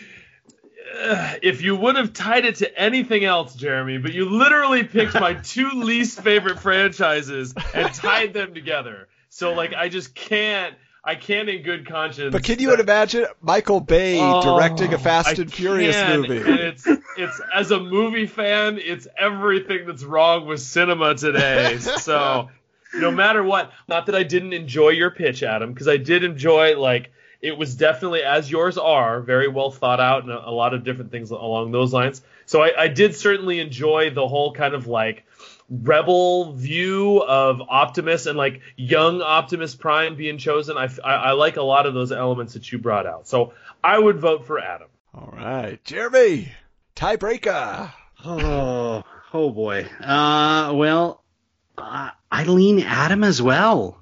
uh, if you would have tied it to anything else, Jeremy, but you literally picked my two least favorite franchises and tied them together. So, like, I just can't. I can't in good conscience. But can you imagine Michael Bay Oh, directing a Fast I and Furious can, movie? And it's it's as a movie fan, it's everything that's wrong with cinema today. So no matter what, not that I didn't enjoy your pitch, Adam, because I did enjoy like it was definitely as yours are very well thought out and a, a lot of different things along those lines. So I, I did certainly enjoy the whole kind of like rebel view of Optimus and like young Optimus Prime being chosen. I I like a lot of those elements that you brought out. So I would vote for Adam. All right, Jeremy, tiebreaker. Oh, oh boy. Uh, well, uh, I lean Adam as well.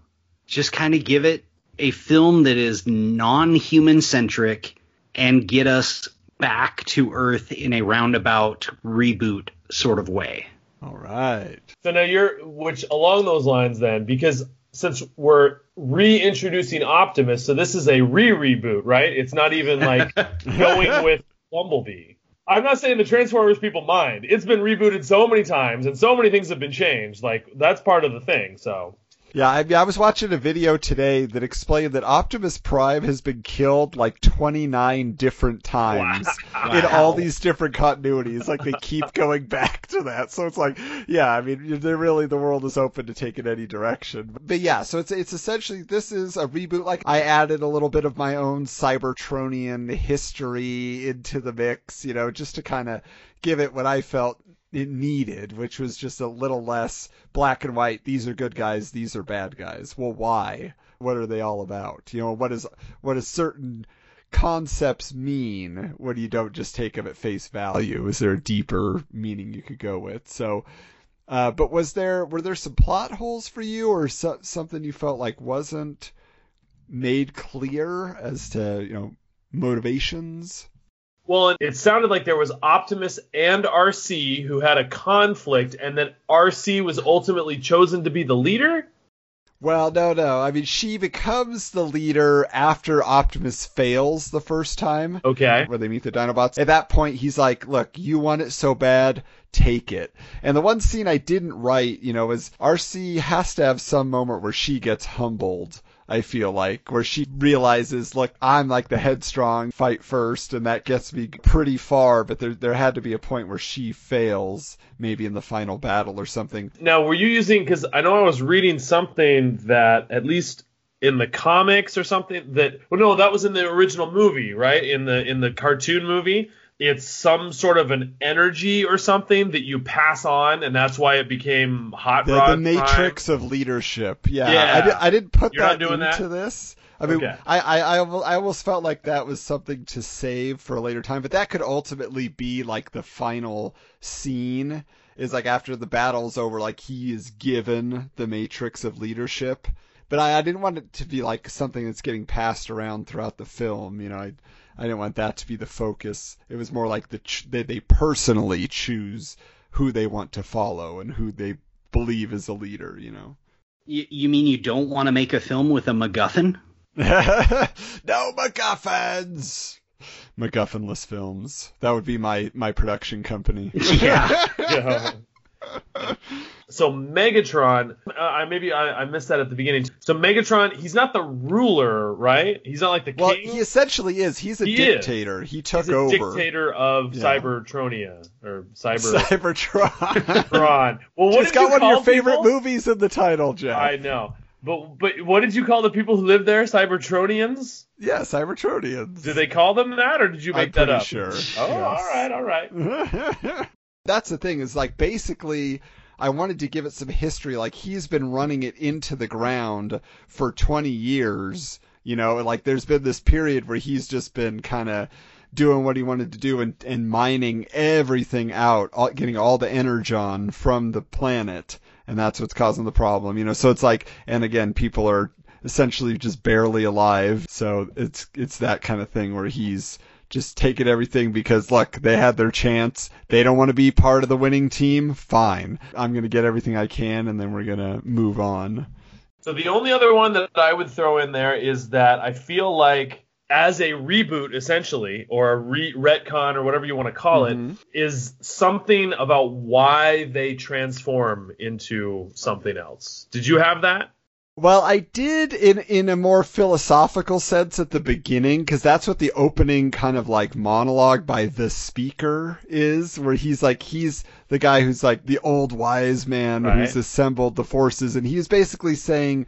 Just kind of give it a film that is non-human centric and get us back to Earth in a roundabout reboot sort of way. All right. So now you're, which along those lines then, because since we're reintroducing Optimus, so this is a re-reboot, right? It's not even like going with Bumblebee. I'm not saying the Transformers people mind. It's been rebooted so many times and so many things have been changed. Like that's part of the thing. So Yeah, I, mean, I was watching a video today that explained that Optimus Prime has been killed like 29 different times Wow. in all these different continuities. Like they keep going back to that. So it's like, yeah, I mean, they're really the world is open to take in any direction. But yeah, so it's it's essentially this is a reboot. Like I added a little bit of my own Cybertronian history into the mix, you know, just to kind of give it what I felt it needed, which was just a little less black and white. These are good guys, these are bad guys. Well, why? What are they all about? You know, what is what does certain concepts mean when you don't just take them at face value? Is there a deeper meaning you could go with? So, uh, but was there were there some plot holes for you, or so, something you felt like wasn't made clear as to you know motivations? Well, it- sounded like there was Optimus and Arcee who had a conflict, and then Arcee was ultimately chosen to be the leader. Well, no, no. I mean, she becomes the leader after Optimus fails the first time. Okay. Where they meet the Dinobots. At that point, he's like, look, you want it so bad, take it. And the one scene I didn't write, you know, is Arcee has to have some moment where she gets humbled. I feel like where she realizes, look, I'm like the headstrong fight first, and that gets me pretty far. But there, there had to be a point where she fails, maybe in the final battle or something. Now, were you using? Because I know I was reading something that at least in the comics or something that. Well, no, that was in the original movie, right? In the in the cartoon movie, it's some sort of an energy or something that you pass on, and that's why it became Hot the, Rod. the matrix of leadership. Yeah, Yeah. I, di- I didn't put You're that into that? this. I mean, Okay. I, I, I, I almost felt like that was something to save for a later time, but that could ultimately be like the final scene. Is like after the battle's over, like he is given the matrix of leadership. But I, I didn't want it to be like something that's getting passed around throughout the film. You know, I, I didn't want that to be the focus. It was more like the ch- they, they personally choose who they want to follow and who they believe is a leader. You know. You, you mean you don't want to make a film with a MacGuffin? no MacGuffins. MacGuffinless films. That would be my my production company. Yeah. Yeah. So Megatron, uh, I maybe I, I missed that at the beginning. So Megatron, he's not the ruler, right? He's not like the well, king. he essentially is. He's a He is. dictator. He took over dictator of Yeah. Cybertronia or Cyber Cybertron. Well, what it's did got one of your favorite people? movies in the title, Jeff. I know, but but what did you call the people who live there? Cybertronians? Yeah, Cybertronians. Did they call them that, or did you I'm make that up? sure. Oh, Yes. all right, all right. That's the thing is like basically I wanted to give it some history like he's been running it into the ground for 20 years, you know, like there's been this period where he's just been kind of doing what he wanted to do and, and mining everything out, all, getting all the energon from the planet, and that's what's causing the problem, you know. So it's like, and again, people are essentially just barely alive, so it's it's that kind of thing where he's just taking everything because look, they had their chance. They don't want to be part of the winning team. Fine, I'm gonna get everything I can, and then we're gonna move on. So the only other one that I would throw in there is that I feel like as a reboot essentially or a re- retcon or whatever you want to call Mhm. it is something about why they transform into something else. Did you have that? Well, I did in in a more philosophical sense at the beginning because that's what the opening kind of like monologue by the speaker is, where he's like he's the guy who's like the old wise man Right. who's assembled the forces, and he's basically saying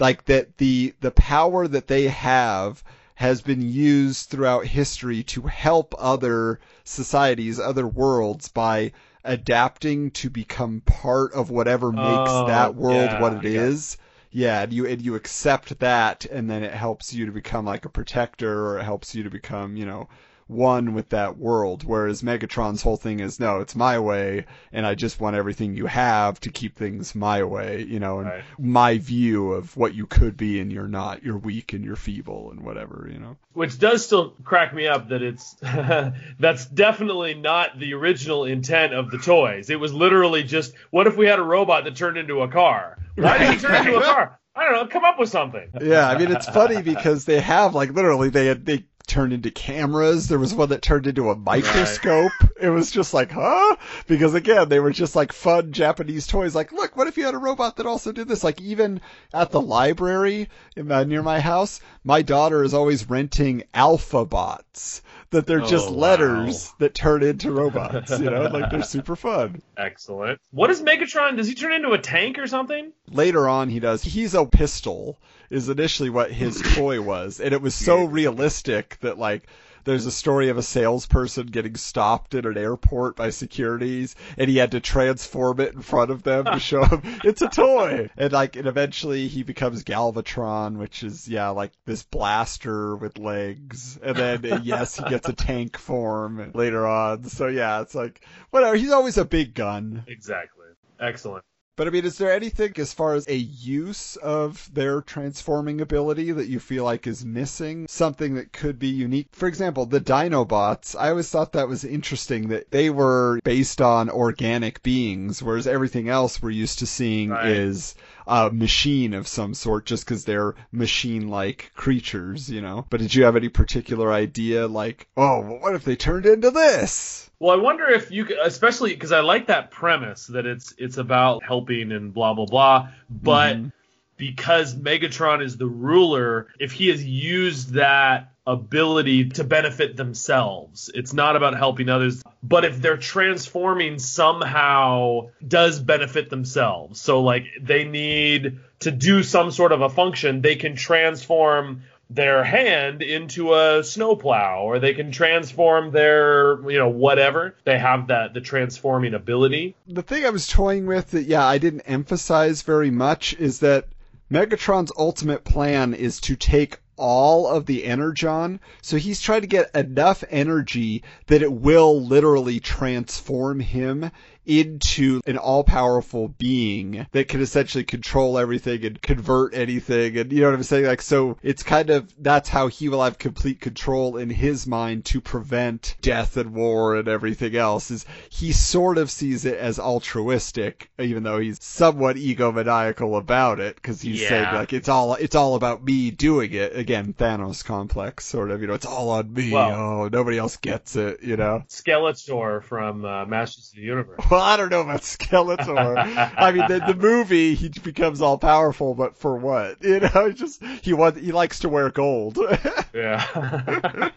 like that the the power that they have has been used throughout history to help other societies, other worlds by adapting to become part of whatever makes Oh, that world yeah, what it it. is. Yeah, and you and you accept that, and then it helps you to become like a protector, or it helps you to become, you know, one with that world. Whereas Megatron's whole thing is, no, it's my way, and I just want everything you have to keep things my way, you know, and Right. my view of what you could be and you're not. You're weak and you're feeble and whatever, you know. Which does still crack me up that it's that's definitely not the original intent of the toys. It was literally just what if we had a robot that turned into a car? Why did he turn into a car? I don't know. Come up with something. Yeah, I mean it's funny because they have like literally they had they turned into cameras. There was one that turned into a microscope. Right. It was just like, huh? Because again, they were just like fun Japanese toys. Like, look, what if you had a robot that also did this? Like even at the library near my house, my daughter is always renting Alphabots that they're oh, just oh, letters that turn into robots. You know, like they're super fun. Excellent. What is Megatron? Does he turn into a tank or something? Later on, he does. He's a pistol. Is initially what his toy was, and it was so realistic that like there's a story of a salesperson getting stopped at an airport by securities, and he had to transform it in front of them to show them it's a toy. And like, and eventually he becomes Galvatron, which is yeah, like this blaster with legs. And then yes, he gets a tank form later on. So yeah, it's like whatever. He's always a big gun. Exactly. Excellent. But I mean, is there anything as far as a use of their transforming ability that you feel like is missing? Something that could be unique? For example, the Dinobots, I always thought that was interesting that they were based on organic beings, whereas everything else we're used to seeing right. is a machine of some sort just because they're machine like creatures, you know? But did you have any particular idea like, oh, well, what if they turned into this? Well, I wonder if you, could, especially because I like that premise that it's it's about helping and blah blah blah, but mm-hmm. because Megatron is the ruler, if he has used that ability to benefit themselves, it's not about helping others. But if they're transforming somehow does benefit themselves, so like they need to do some sort of a function, they can transform their hand into a snowplow or they can transform their you know whatever. They have that the transforming ability. The thing i was toying with that yeah i didn't emphasize very much is that megatron's ultimate plan is to take all of the energon. So he's trying to get enough energy that it will literally transform him into an all powerful being that can essentially control everything and convert anything. And you know what I'm saying? Like, so it's kind of, that's how he will have complete control in his mind to prevent death and war and everything else is he sort of sees it as altruistic, even though he's somewhat egomaniacal about it because he's yeah. saying like, it's all, it's all about me doing it. Again, Thanos complex sort of, you know, it's all on me. Well, oh, nobody else gets it, you know? Skeletor from uh, Masters of the Universe. Well, I don't know about Skeletor. I mean, the, the movie he becomes all powerful, but for what? You know, he just he wants he likes to wear gold. yeah.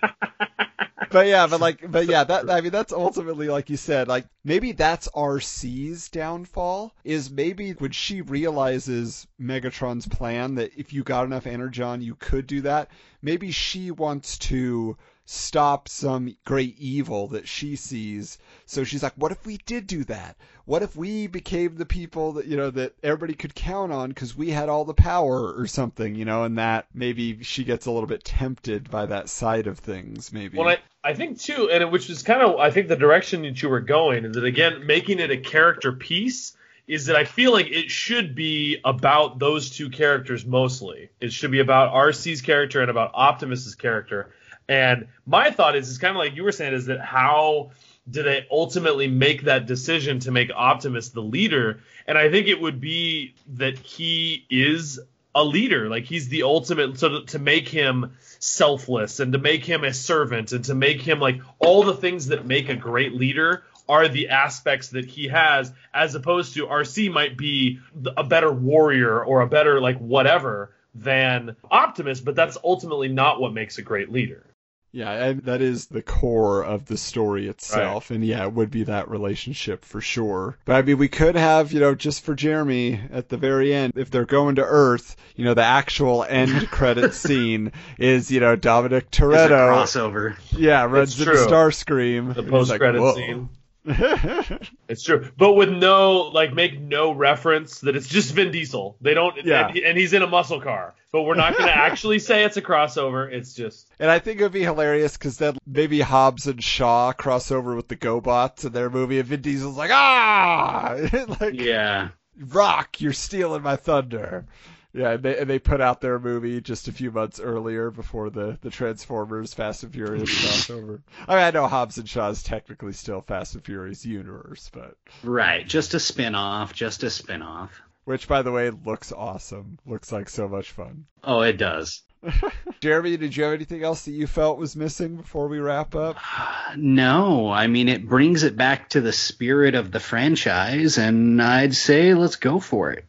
but yeah, but like, but yeah, that I mean, that's ultimately like you said, like maybe that's Arcee's downfall. Is maybe when she realizes Megatron's plan that if you got enough energon, you could do that. Maybe she wants to stop some great evil that she sees. So she's like, what if we did do that? What if we became the people that, you know, that everybody could count on because we had all the power or something, you know, and that maybe she gets a little bit tempted by that side of things, maybe. Well, I, I think too, and it, which is kind of, I think the direction that you were going is that again, making it a character piece is that I feel like it should be about those two characters mostly. It should be about Arcee's character and about Optimus's character and my thought is, it's kind of like you were saying, is that how do they ultimately make that decision to make Optimus the leader? And I think it would be that he is a leader, like he's the ultimate. So to, to make him selfless and to make him a servant and to make him like all the things that make a great leader are the aspects that he has, as opposed to Arcee might be a better warrior or a better like whatever than Optimus, but that's ultimately not what makes a great leader. Yeah, and that is the core of the story itself. Right. And yeah, it would be that relationship for sure. But I mean, we could have, you know, just for Jeremy at the very end, if they're going to Earth, you know, the actual end credit scene is, you know, Dominic Toretto. crossover. Yeah, runs the Starscream. The post credit like, scene. it's true, but with no like make no reference that it's just Vin Diesel. They don't, yeah. and, and he's in a muscle car. But we're not going to actually say it's a crossover. It's just. And I think it would be hilarious because then maybe Hobbs and Shaw crossover with the GoBots in their movie, and Vin Diesel's like, ah, like, yeah, Rock, you're stealing my thunder. Yeah, and they, they put out their movie just a few months earlier before the, the Transformers Fast and Furious crossover. I mean, I know Hobbs and Shaw is technically still Fast and Furious universe, but right, just a spin-off, just a spin-off. Which, by the way, looks awesome. Looks like so much fun. Oh, it does. Jeremy, did you have anything else that you felt was missing before we wrap up? No, I mean it brings it back to the spirit of the franchise, and I'd say let's go for it.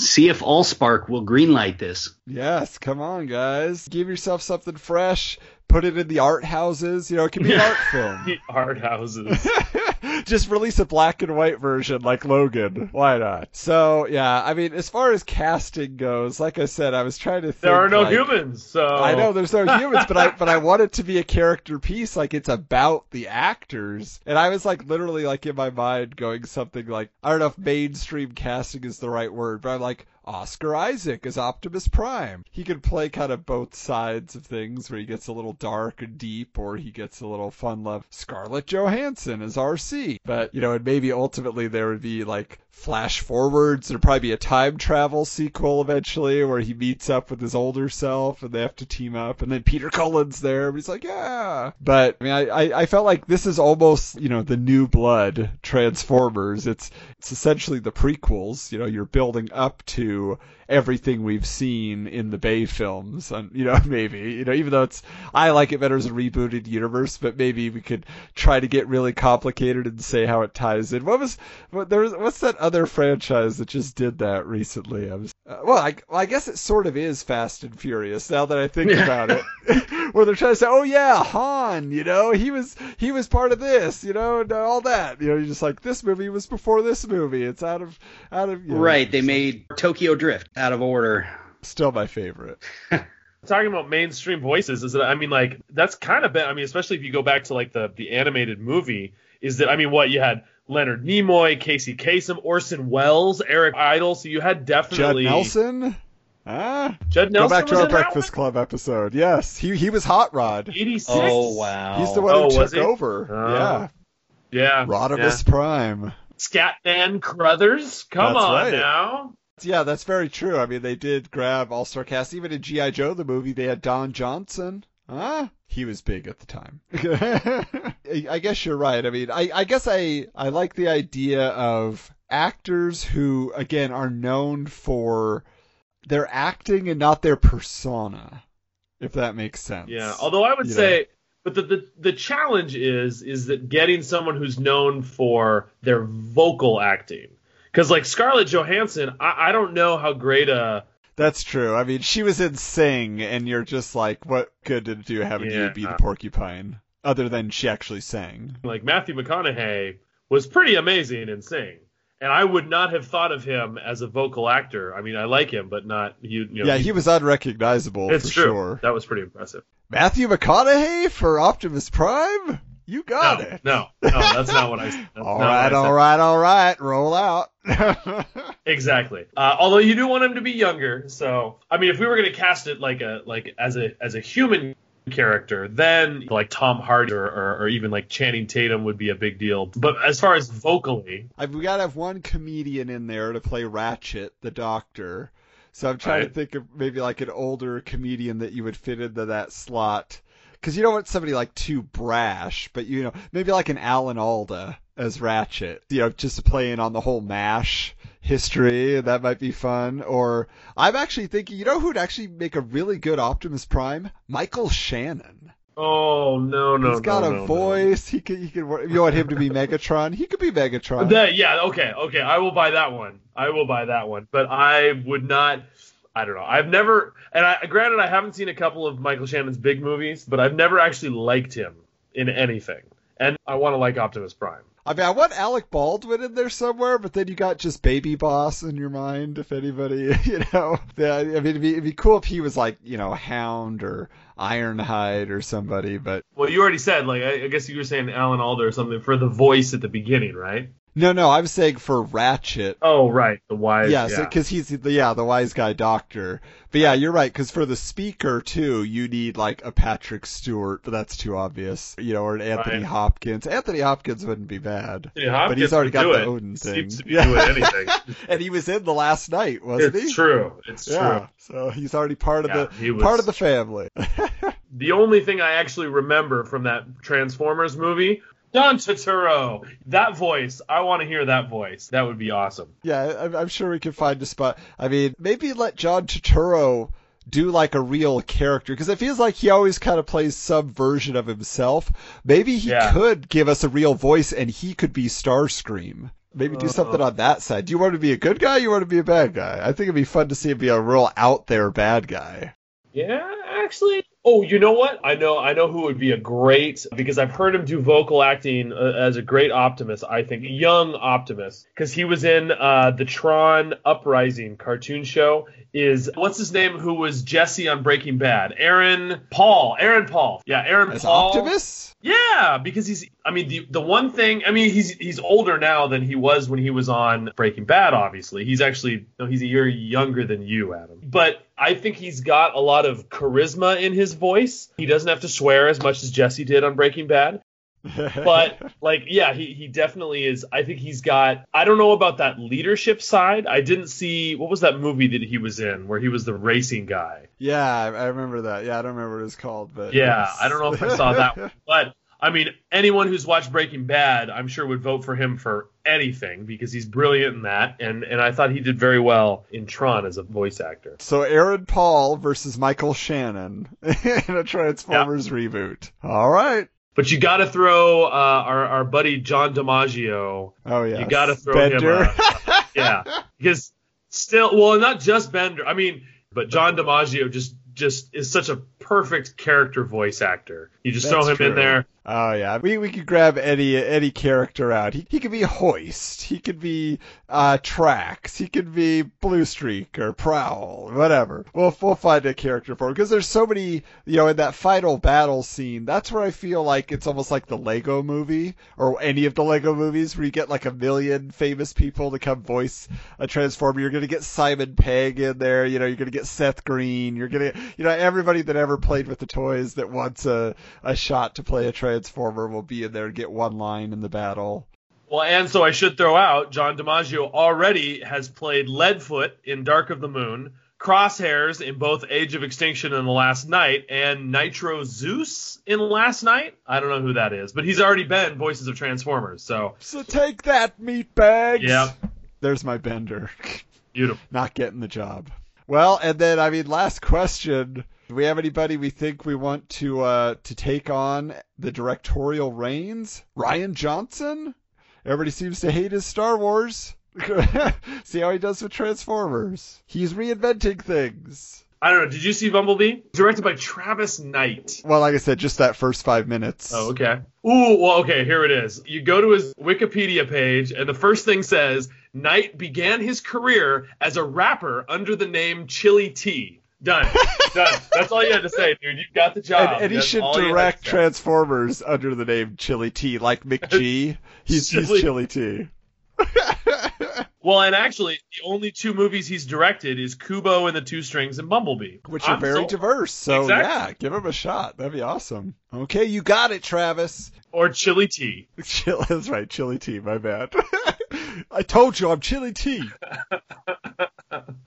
See if Allspark will greenlight this. Yes, come on, guys. Give yourself something fresh. Put it in the art houses. You know, it can be an art film. The art houses. Just release a black and white version like Logan. Why not? So yeah, I mean, as far as casting goes, like I said, I was trying to think. There are no like- humans, so I know there's no humans, but I but I want it to be a character piece, like it's about the actors. And I was like literally like in my mind going something like I don't know if mainstream casting is the right word, but I'm like Oscar Isaac is Optimus Prime. He can play kind of both sides of things where he gets a little dark and deep or he gets a little fun love. Scarlett Johansson is Arcee. But, you know, and maybe ultimately there would be like flash forwards. There'll probably be a time travel sequel eventually where he meets up with his older self and they have to team up. And then Peter Cullen's there. He's like, yeah. But I mean, I, I, I felt like this is almost, you know, the new blood Transformers. It's, it's essentially the prequels. You know, you're building up to everything we've seen in the Bay films. And, you know, maybe, you know, even though it's, I like it better as a rebooted universe, but maybe we could try to get really complicated and say how it ties in. What was, what, there was, what's that other franchise that just did that recently? I was, uh, well, I, well, I guess it sort of is Fast and Furious now that I think about it. Where they're trying to say, oh yeah, Han, you know, he was, he was part of this, you know, and all that. You know, you're just like, this movie was before this movie. It's out of, out of, you know, Right, they made Tokyo Drift out of order. still my favorite. talking about mainstream voices is that I mean like that's kind of been I mean especially if you go back to like the the animated movie is that I mean what you had Leonard Nimoy, Casey Kasem, Orson Welles, Eric Idle, so you had Judd definitely Nelson? Ah, Judd Nelson. go back to our in that Breakfast Club episode. Yes, he he was Hot Rod. 86. Oh wow. He's the one Oh, who took he? over. Oh. yeah, Yeah. Rodimus Prime. yeah. Scatman Crothers. Come That's on right. now. Yeah, that's very true. I mean, they did grab All Star cast. Even in GI Joe the movie, they had Don Johnson. Huh? He was big at the time. I guess you're right. I mean, I, I guess I, I like the idea of actors who, again, are known for their acting and not their persona, if that makes sense. Yeah. Although I would You say but the, the the challenge is is that getting someone who's known for their vocal acting. Because like Scarlett Johansson, I, I don't know how great a That's true. I mean, she was in Sing, and you're just like, what good did it do having you Yeah. be the porcupine? Other than she actually sang. like Matthew McConaughey was pretty amazing in Sing, and I would not have thought of him as a vocal actor. I mean, I like him, but not you. you know, yeah, he was unrecognizable It's for true. sure. That was pretty impressive. Matthew McConaughey for Optimus Prime? You got no, it. no, no, that's not what I. That's all right, said. all right, all right. Roll out. Exactly. Uh, although you do want him to be younger, so I mean, if we were going to cast it like a like as a as a human character, then like Tom Hardy or, or, or even like Channing Tatum would be a big deal. But as far as vocally, I've we gotta have one comedian in there to play Ratchet, the Doctor. So I'm trying to think of maybe like an older comedian that you would fit into that slot. Because you don't want somebody like too brash, but you know maybe like an Alan Alda as Ratchet. You know, just playing on the whole Mash history. That might be fun. Or I'm actually thinking, you know who'd actually make a really good Optimus Prime? Michael Shannon. oh no no He's got no, a no, no. voice. He could. He could. You want him to be Megatron? He could be Megatron. That yeah okay okay I will buy that one I will buy that one but I would not I don't know. I've never and I granted I haven't seen a couple of Michael Shannon's big movies but I've never actually liked him in anything. And I want to like Optimus Prime. I mean, I want Alec Baldwin in there somewhere, but then you got just Baby Boss in your mind, if anybody, you know. Yeah, I mean, it'd be, it'd be cool if he was like, you know, Hound or Ironhide or somebody, but well you already said like I, I guess you were saying Alan Alda or something for the voice at the beginning right no, no, I was saying for Ratchet. oh right the wise Yeah, yeah, because he's the yeah the wise guy doctor. But yeah, you're right. Because for the speaker too, you need like a Patrick Stewart, but that's too obvious. You know, or an Anthony Right. Hopkins. Anthony Hopkins wouldn't be bad. But he's already got the it. Odin thing. Seems to be Yeah. doing anything. and he was in the Last Knight, wasn't it's he? It's true. It's Yeah, true. so he's already part of Yeah, he the was- part of the family. The only thing I actually remember from that Transformers movie, Don Turturro. That voice, I want to hear that voice. That would be awesome. yeah, I'm, I'm sure we can find a spot. I mean, maybe let John Turturro do like a real character because it feels like he always kind of plays some version of himself. Maybe he Yeah. could give us a real voice and he could be Starscream. Maybe do something uh. on that side. Do you want to be a good guy? Or you want to be a bad guy? I think it'd be fun to see him be a real out there bad guy. Yeah, actually. Oh, you know what? I know. I know who would be a great because I've heard him do vocal acting uh, as a great Optimus. I think young Optimus because he was in uh, the Tron Uprising cartoon show. Is what's his name? Who was Jesse on Breaking Bad? Aaron Paul. Aaron Paul. Yeah, Aaron As Paul. Optimus? Yeah, because he's. I mean, the the one thing. I mean, he's he's older now than he was when he was on Breaking Bad. Obviously, he's actually no, he's a year younger than you, Adam. But I think he's got a lot of charisma in his voice. He doesn't have to swear as much as Jesse did on Breaking Bad. But like, yeah, he he definitely is. I think he's got. I don't know about that leadership side. I didn't see what was that movie that he was in where he was the racing guy. yeah, I I remember that. Yeah, I don't remember what it's called, but Yeah, yes. I don't know if I saw that one. But I mean, anyone who's watched Breaking Bad, I'm sure would vote for him for anything because he's brilliant in that, and and I thought he did very well in Tron as a voice actor. So Aaron Paul versus Michael Shannon in a Transformers reboot. All right. But you got to throw uh, our our buddy John DiMaggio. Oh yeah. You got to throw Bender. him. A, yeah, because still, well, not just Bender. I mean, but John DiMaggio just just is such a perfect character voice actor. You just throw him That's in there. Oh yeah, we we could grab any any character out. He he could be Hoist. He could be uh Tracks. He could be Bluestreak or Prowl, whatever. We'll we'll find a character for him because there's so many. You know, in that final battle scene, that's where I feel like it's almost like the Lego Movie or any of the Lego movies where you get like a million famous people to come voice a Transformer. You're gonna get Simon Pegg in there. You know, you're gonna get Seth Green. You're gonna you know everybody that ever played with the toys that wants a a shot to play a Transformer will be in there and get one line in the battle. Well, and so I should throw out John DiMaggio already has played Leadfoot in Dark of the Moon, Crosshairs in both Age of Extinction and The Last Knight, and Nitro Zeus in Last Knight. I don't know who that is, but he's already been Voices of Transformers, so So take that, meatbags. yeah, There's my bender. beautiful. Not getting the job. Well, and then I mean, last question. Do we have anybody we think we want to uh, to take on the directorial reins? Rian Johnson? Everybody seems to hate his Star Wars. See how he does with Transformers. He's reinventing things. I don't know. Did you see Bumblebee? Directed by Travis Knight. Well, like I said, just that first five minutes. Oh, okay. Ooh, well, okay, here it is. You go to his Wikipedia page, and the first thing says Knight began his career as a rapper under the name Chilly Tee. Done. Done. That's all you had to say, dude. You got the job. And, and he should all you had direct. Transformers under the name Chilly Tee, like McG. He's, he's Chili- Chilly Tee. Well, and actually, the only two movies he's directed is Kubo and the Two Strings and Bumblebee. Which are I'm very sold. diverse. So Exactly. yeah, give him a shot. That'd be awesome. Okay, you got it, Travis. Or Chilly Tee. Chill, that's right, Chilly Tee. My bad. I told you I'm Chilly Tee.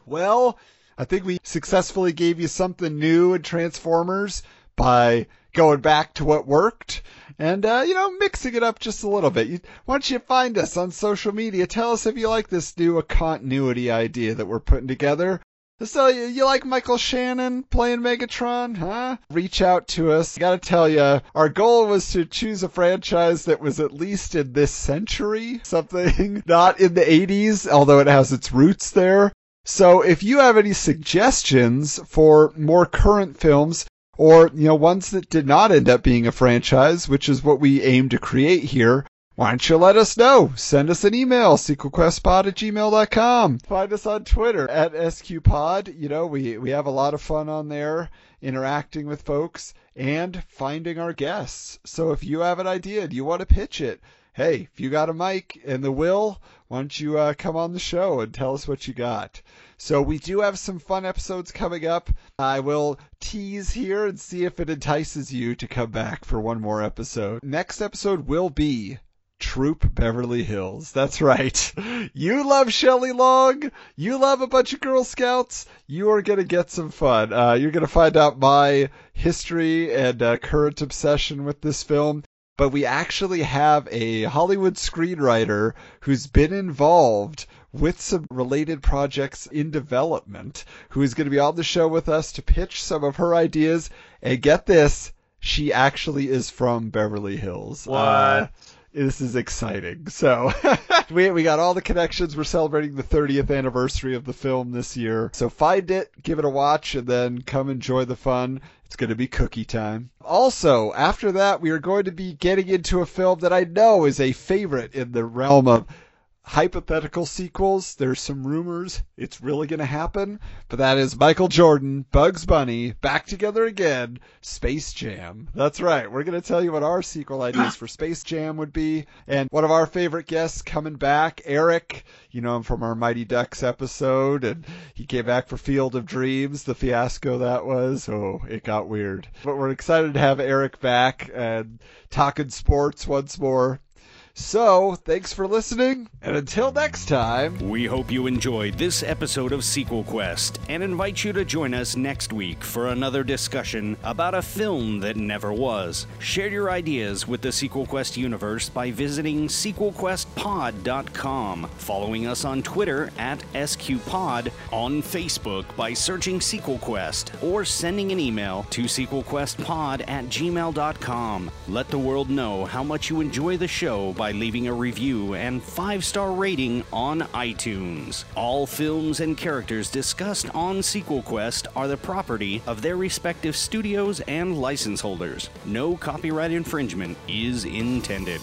well, I think we successfully gave you something new in Transformers by going back to what worked and uh, you know mixing it up just a little bit. You, why don't you find us on social media? Tell us if you like this new continuity idea that we're putting together. So you, you like Michael Shannon playing Megatron, huh? Reach out to us. I Gotta tell you, our goal was to choose a franchise that was at least in this century, something not in the 80s, although it has its roots there. So if you have any suggestions for more current films, or you know ones that did not end up being a franchise, which is what we aim to create here, why don't you let us know? Send us an email, sequelquestpod at gmail.com. Find us on Twitter at SQPod. You know, we, we have a lot of fun on there interacting with folks and finding our guests. So if you have an idea and you want to pitch it, hey, if you got a mic and the will, why don't you uh, come on the show and tell us what you got? So we do have some fun episodes coming up. I will tease here and see if it entices you to come back for one more episode. Next episode will be Troop Beverly Hills. That's right. You love Shelley Long. You love a bunch of Girl Scouts. You are going to get some fun. Uh, you're going to find out my history and uh, current obsession with this film. But we actually have a Hollywood screenwriter who's been involved with some related projects in development, who is going to be on the show with us to pitch some of her ideas. And get this, she actually is from Beverly Hills. What? Uh, this is exciting. So we we got all the connections. We're celebrating the 30th anniversary of the film this year. So find it, give it a watch, and then come enjoy the fun. It's going to be cookie time. Also, after that, we are going to be getting into a film that I know is a favorite in the realm of hypothetical sequels. There's some rumors it's really going to happen, but that is Michael Jordan, Bugs Bunny, back together again, Space Jam. That's right. We're going to tell you what our sequel ideas for Space Jam would be. And one of our favorite guests coming back, Eric, you know him from our Mighty Ducks episode, and he came back for Field of Dreams, the fiasco that was. Oh, it got weird. But we're excited to have Eric back and talking sports once more. So, thanks for listening, and until next time. We hope you enjoyed this episode of Sequel Quest and invite you to join us next week for another discussion about a film that never was. Share your ideas with the Sequel Quest universe by visiting sequelquestpod.com, following us on Twitter at SQPod, on Facebook by searching Sequel Quest, or sending an email to sequelquestpod at gmail.com. Let the world know how much you enjoy the show by leaving a review and five star rating on iTunes. All films and characters discussed on Sequel Quest are the property of their respective studios and license holders. No copyright infringement is intended.